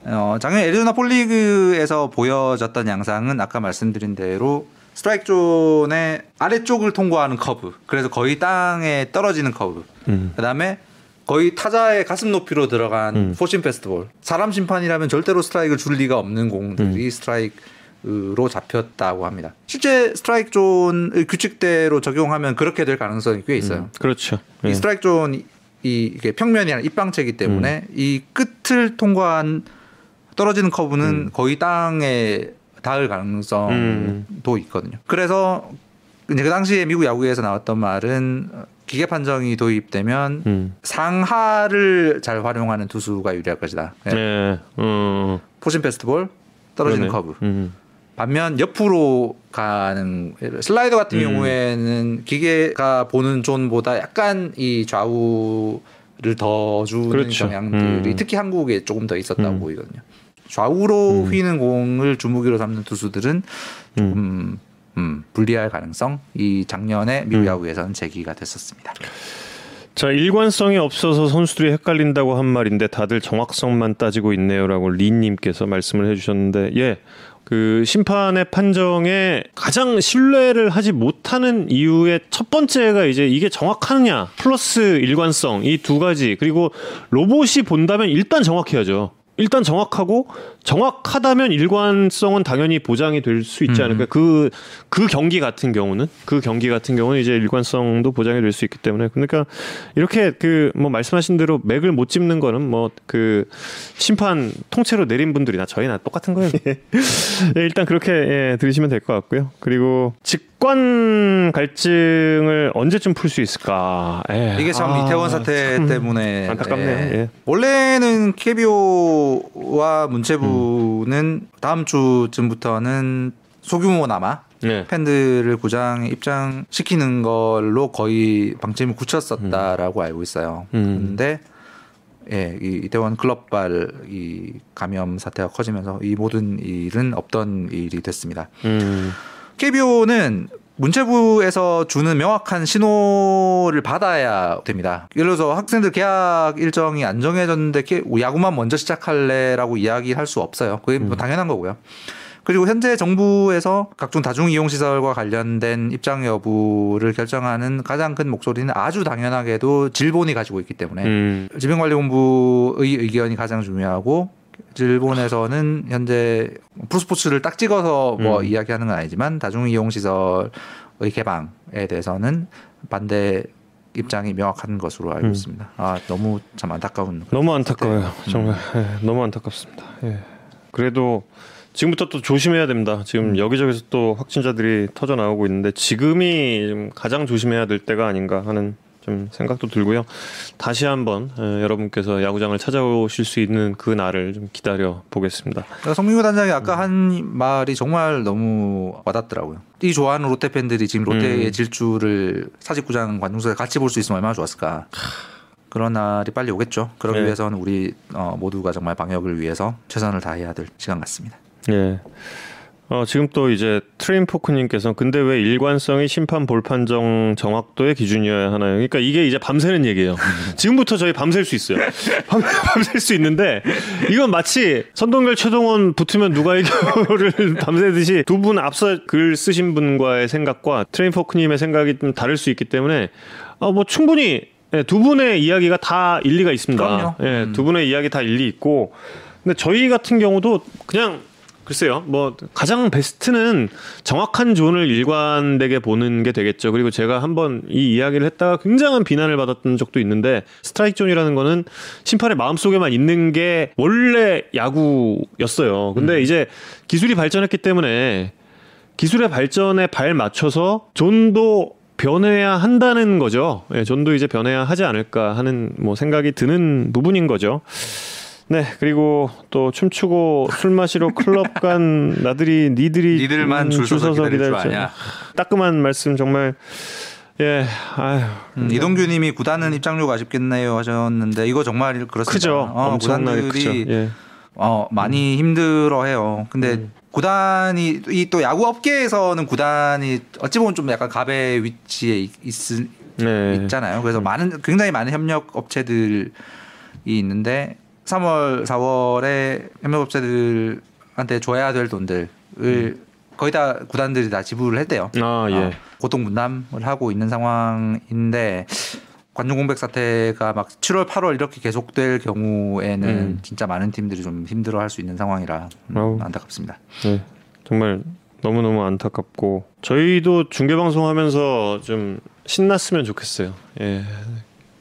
어, 작년 애리조나 폴리그에서 보여졌던 양상은 아까 말씀드린 대로 스트라이크 존의 아래쪽을 통과하는 커브 그래서 거의 땅에 떨어지는 커브 음. 그다음에 거의 타자의 가슴 높이로 들어간 음. four-seam fastball 사람 심판이라면 절대로 스트라이크를 줄 리가 없는 공들이 음. 스트라이크로 잡혔다고 합니다. 실제 스트라이크 존을 규칙대로 적용하면 그렇게 될 가능성이 꽤 있어요. 그렇죠. 이 예. 스트라이크 존이 이 이게 평면이 아니라 입방체이기 때문에 음. 이 끝을 통과한 떨어지는 커브는 거의 땅에 닿을 가능성도 음. 있거든요. 그래서 이제 그 당시에 미국 야구에서 나왔던 말은 기계 판정이 도입되면 음. 상하를 잘 활용하는 투수가 유리할 것이다. 예. 네. 어. four-seam fastball 떨어지는 그러네. 커브. 음. 반면 옆으로 가는 슬라이더 같은 음. 경우에는 기계가 보는 존보다 약간 이 좌우를 더 주는 그렇죠. 경향들이 음. 특히 한국에 조금 더 있었다고 음. 보이거든요. 좌우로 음. 휘는 공을 주무기로 삼는 투수들은 음. 음, 음, 불리할 가능성 이 작년에 미국 음. 야구에서는 제기가 됐었습니다. 자 일관성이 없어서 선수들이 헷갈린다고 한 말인데 다들 정확성만 따지고 있네요라고 리님께서 말씀을 해주셨는데 예. 그 심판의 판정에 가장 신뢰를 하지 못하는 이유의 첫 번째가 이제 이게 정확하느냐 플러스 일관성 이 두 가지 그리고 로봇이 본다면 일단 정확해야죠. 일단 정확하고 정확하다면 일관성은 당연히 보장이 될 수 있지 않을까. 그, 그 경기 같은 경우는, 그 경기 같은 경우는 이제 일관성도 보장이 될 수 있기 때문에. 그러니까 이렇게 그 뭐 말씀하신 대로 맥을 못 짚는 거는 뭐 그 심판 통째로 내린 분들이나 저희나 똑같은 거예요. 예, 일단 그렇게 예, 들으시면 될 것 같고요. 그리고 직관 갈증을 언제쯤 풀 수 있을까. 예. 이게 참 아, 이태원 사태 참 때문에 안타깝네요. 예. 원래는 케비오와 문체부는 다음 주쯤부터는 소규모나마 네. 팬들을 구장에 입장시키는 걸로 거의 방침을 굳혔었다라고 알고 있어요. 음. 그런데 예, 이 이태원 클럽발 이 감염 사태가 커지면서 이 모든 일은 없던 일이 됐습니다. 음. KBO는 문체부에서 주는 명확한 신호를 받아야 됩니다. 예를 들어서 학생들 계약 일정이 안 정해졌는데 야구만 먼저 시작할래라고 이야기할 수 없어요. 그게 뭐 당연한 거고요. 그리고 현재 정부에서 각종 다중 이용 시설과 관련된 입장 여부를 결정하는 가장 큰 목소리는 아주 당연하게도 질본이 가지고 있기 때문에 음. 질병관리본부의 의견이 가장 중요하고 일본에서는 현재 프로스포츠를 딱 찍어서 뭐 음. 이야기하는 건 아니지만 다중 이용 시설의 개방에 대해서는 반대 입장이 명확한 것으로 알고 음. 있습니다. 아 너무 참 안타까운 너무 안타까워요. 정말 음. 네, 너무 안타깝습니다. 예. 그래도 지금부터 또 조심해야 됩니다. 지금 음. 여기저기서 또 확진자들이 터져 나오고 있는데 지금이 가장 조심해야 될 때가 아닌가 하는 좀 생각도 들고요. 다시 한번 여러분께서 야구장을 찾아오실 수 있는 그 날을 좀 기다려 보겠습니다. 그러니까 성민규 단장이 아까 음. 한 말이 정말 너무 와닿더라고요. 이 좋아하는 롯데 팬들이 지금 롯데의 음. 질주를 사직구장 관중석에 같이 볼 수 있으면 얼마나 좋았을까. 그런 날이 빨리 오겠죠. 그러기 네. 위해서는 우리 어, 모두가 정말 방역을 위해서 최선을 다해야 될 시간 같습니다. 예. 어, 지금 또 이제 트레인 포크님께서 근데 왜 일관성이 심판 볼 판정 정확도의 기준이어야 하나요? 그러니까 이게 이제 밤새는 얘기예요. 지금부터 저희 밤샐 수 있어요. 밤, 밤샐 수 있는데 이건 마치 선동열 최동원 붙으면 누가 이겨를 밤새듯이 두 분 앞서 글 쓰신 분과의 생각과 트레인 포크님의 생각이 좀 다를 수 있기 때문에 어, 뭐 충분히 예, 두 분의 이야기가 다 일리가 있습니다. 예, 음. 두 분의 이야기 다 일리 있고 근데 저희 같은 경우도 그냥 글쎄요. 뭐 가장 베스트는 정확한 존을 일관되게 보는 게 되겠죠. 그리고 제가 한번 이 이야기를 했다가 굉장한 비난을 받았던 적도 있는데 스트라이크 존이라는 거는 심판의 마음속에만 있는 게 원래 야구였어요. 근데 음. 이제 기술이 발전했기 때문에 기술의 발전에 발 맞춰서 존도 변해야 한다는 거죠. 예, 존도 이제 변해야 하지 않을까 하는 뭐 생각이 드는 부분인 거죠. 네 그리고 또 춤추고 술 마시러 클럽 간 나들이 니들이 니들만 줄 서서 기다렸죠. 따끔한 말씀 정말 예, 아유. 음, 이동규님이 구단은 입장료가 아쉽겠네요 하셨는데 이거 정말 그렇습니다. 크죠. 어, 구단들이 예. 어, 많이 음. 힘들어해요. 근데 음. 구단이 이 또 야구 업계에서는 구단이 어찌 보면 좀 약간 갑의 위치에 있, 네. 있잖아요. 그래서 많은 굉장히 많은 협력 업체들이 있는데 3월, 4월에 협력업체들한테 줘야 될 돈들을 음. 거의 다 구단들이 다 지불을 했대요. 아, 예. 어, 고통 분담을 하고 있는 상황인데 관중 공백 사태가 막 7월, 8월 이렇게 계속될 경우에는 음. 진짜 많은 팀들이 좀 힘들어할 수 있는 상황이라 음, 안타깝습니다. 네, 정말 너무 너무 안타깝고 저희도 중계 방송하면서 좀 신났으면 좋겠어요. 예.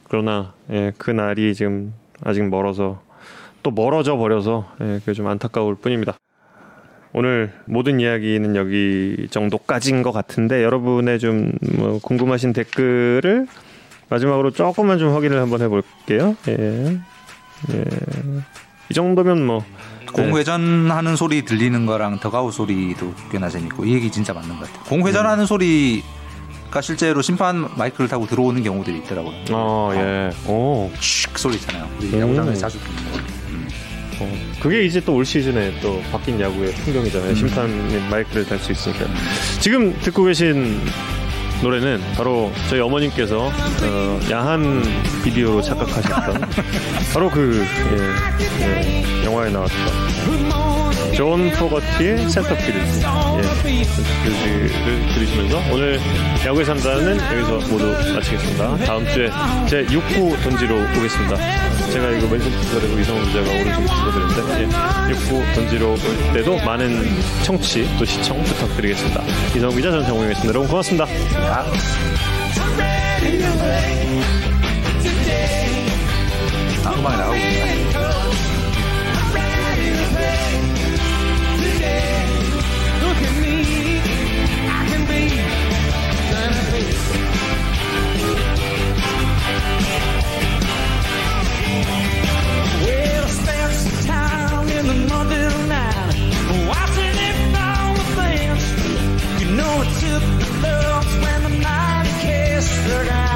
그러나 예, 그 날이 지금 아직 멀어서 또 멀어져 버려서 예, 그게 좀 안타까울 뿐입니다. 오늘 모든 이야기는 여기 정도까지인 것 같은데 여러분의 좀 뭐 궁금하신 댓글을 마지막으로 조금만 좀 확인을 한번 해볼게요. 예. 예. 이 정도면 뭐 공회전하는 소리 들리는 거랑 더가우 소리도 꽤나 재밌고 이 얘기 진짜 맞는 것 같아요. 공회전하는 음. 소리가 실제로 심판 마이크를 타고 들어오는 경우들이 있더라고요. 아 예. 오. 슉 소리 있잖아요. 우리 야구장에서 자주 듣는 거. 어, 그게 이제 또 올 시즌에 또 바뀐 야구의 풍경이잖아요. 음. 심판이 마이크를 달 수 있으니까. 지금 듣고 계신 노래는 바로 저희 어머님께서 어, 야한 비디오로 착각하셨던 바로 그 예, 예, 영화에 나왔던 존 포거티의 Centerfield 예, Centerfield를 들으시면서 오늘 야구의 3단은 여기서 모두 마치겠습니다. 다음 주에 제 6구 던지러 오겠습니다. 제가 이거 왼손 투수가 되고 이성훈 기자가 오른손 투수가 되는데 예, 6구 던지러 올 때도 많은 청취 또 시청 부탁드리겠습니다. 이성훈 기자 저는 정우영이었습니다. 여러분 고맙습니다. 아, 음악이 나오고 loves when the night kiss the ground.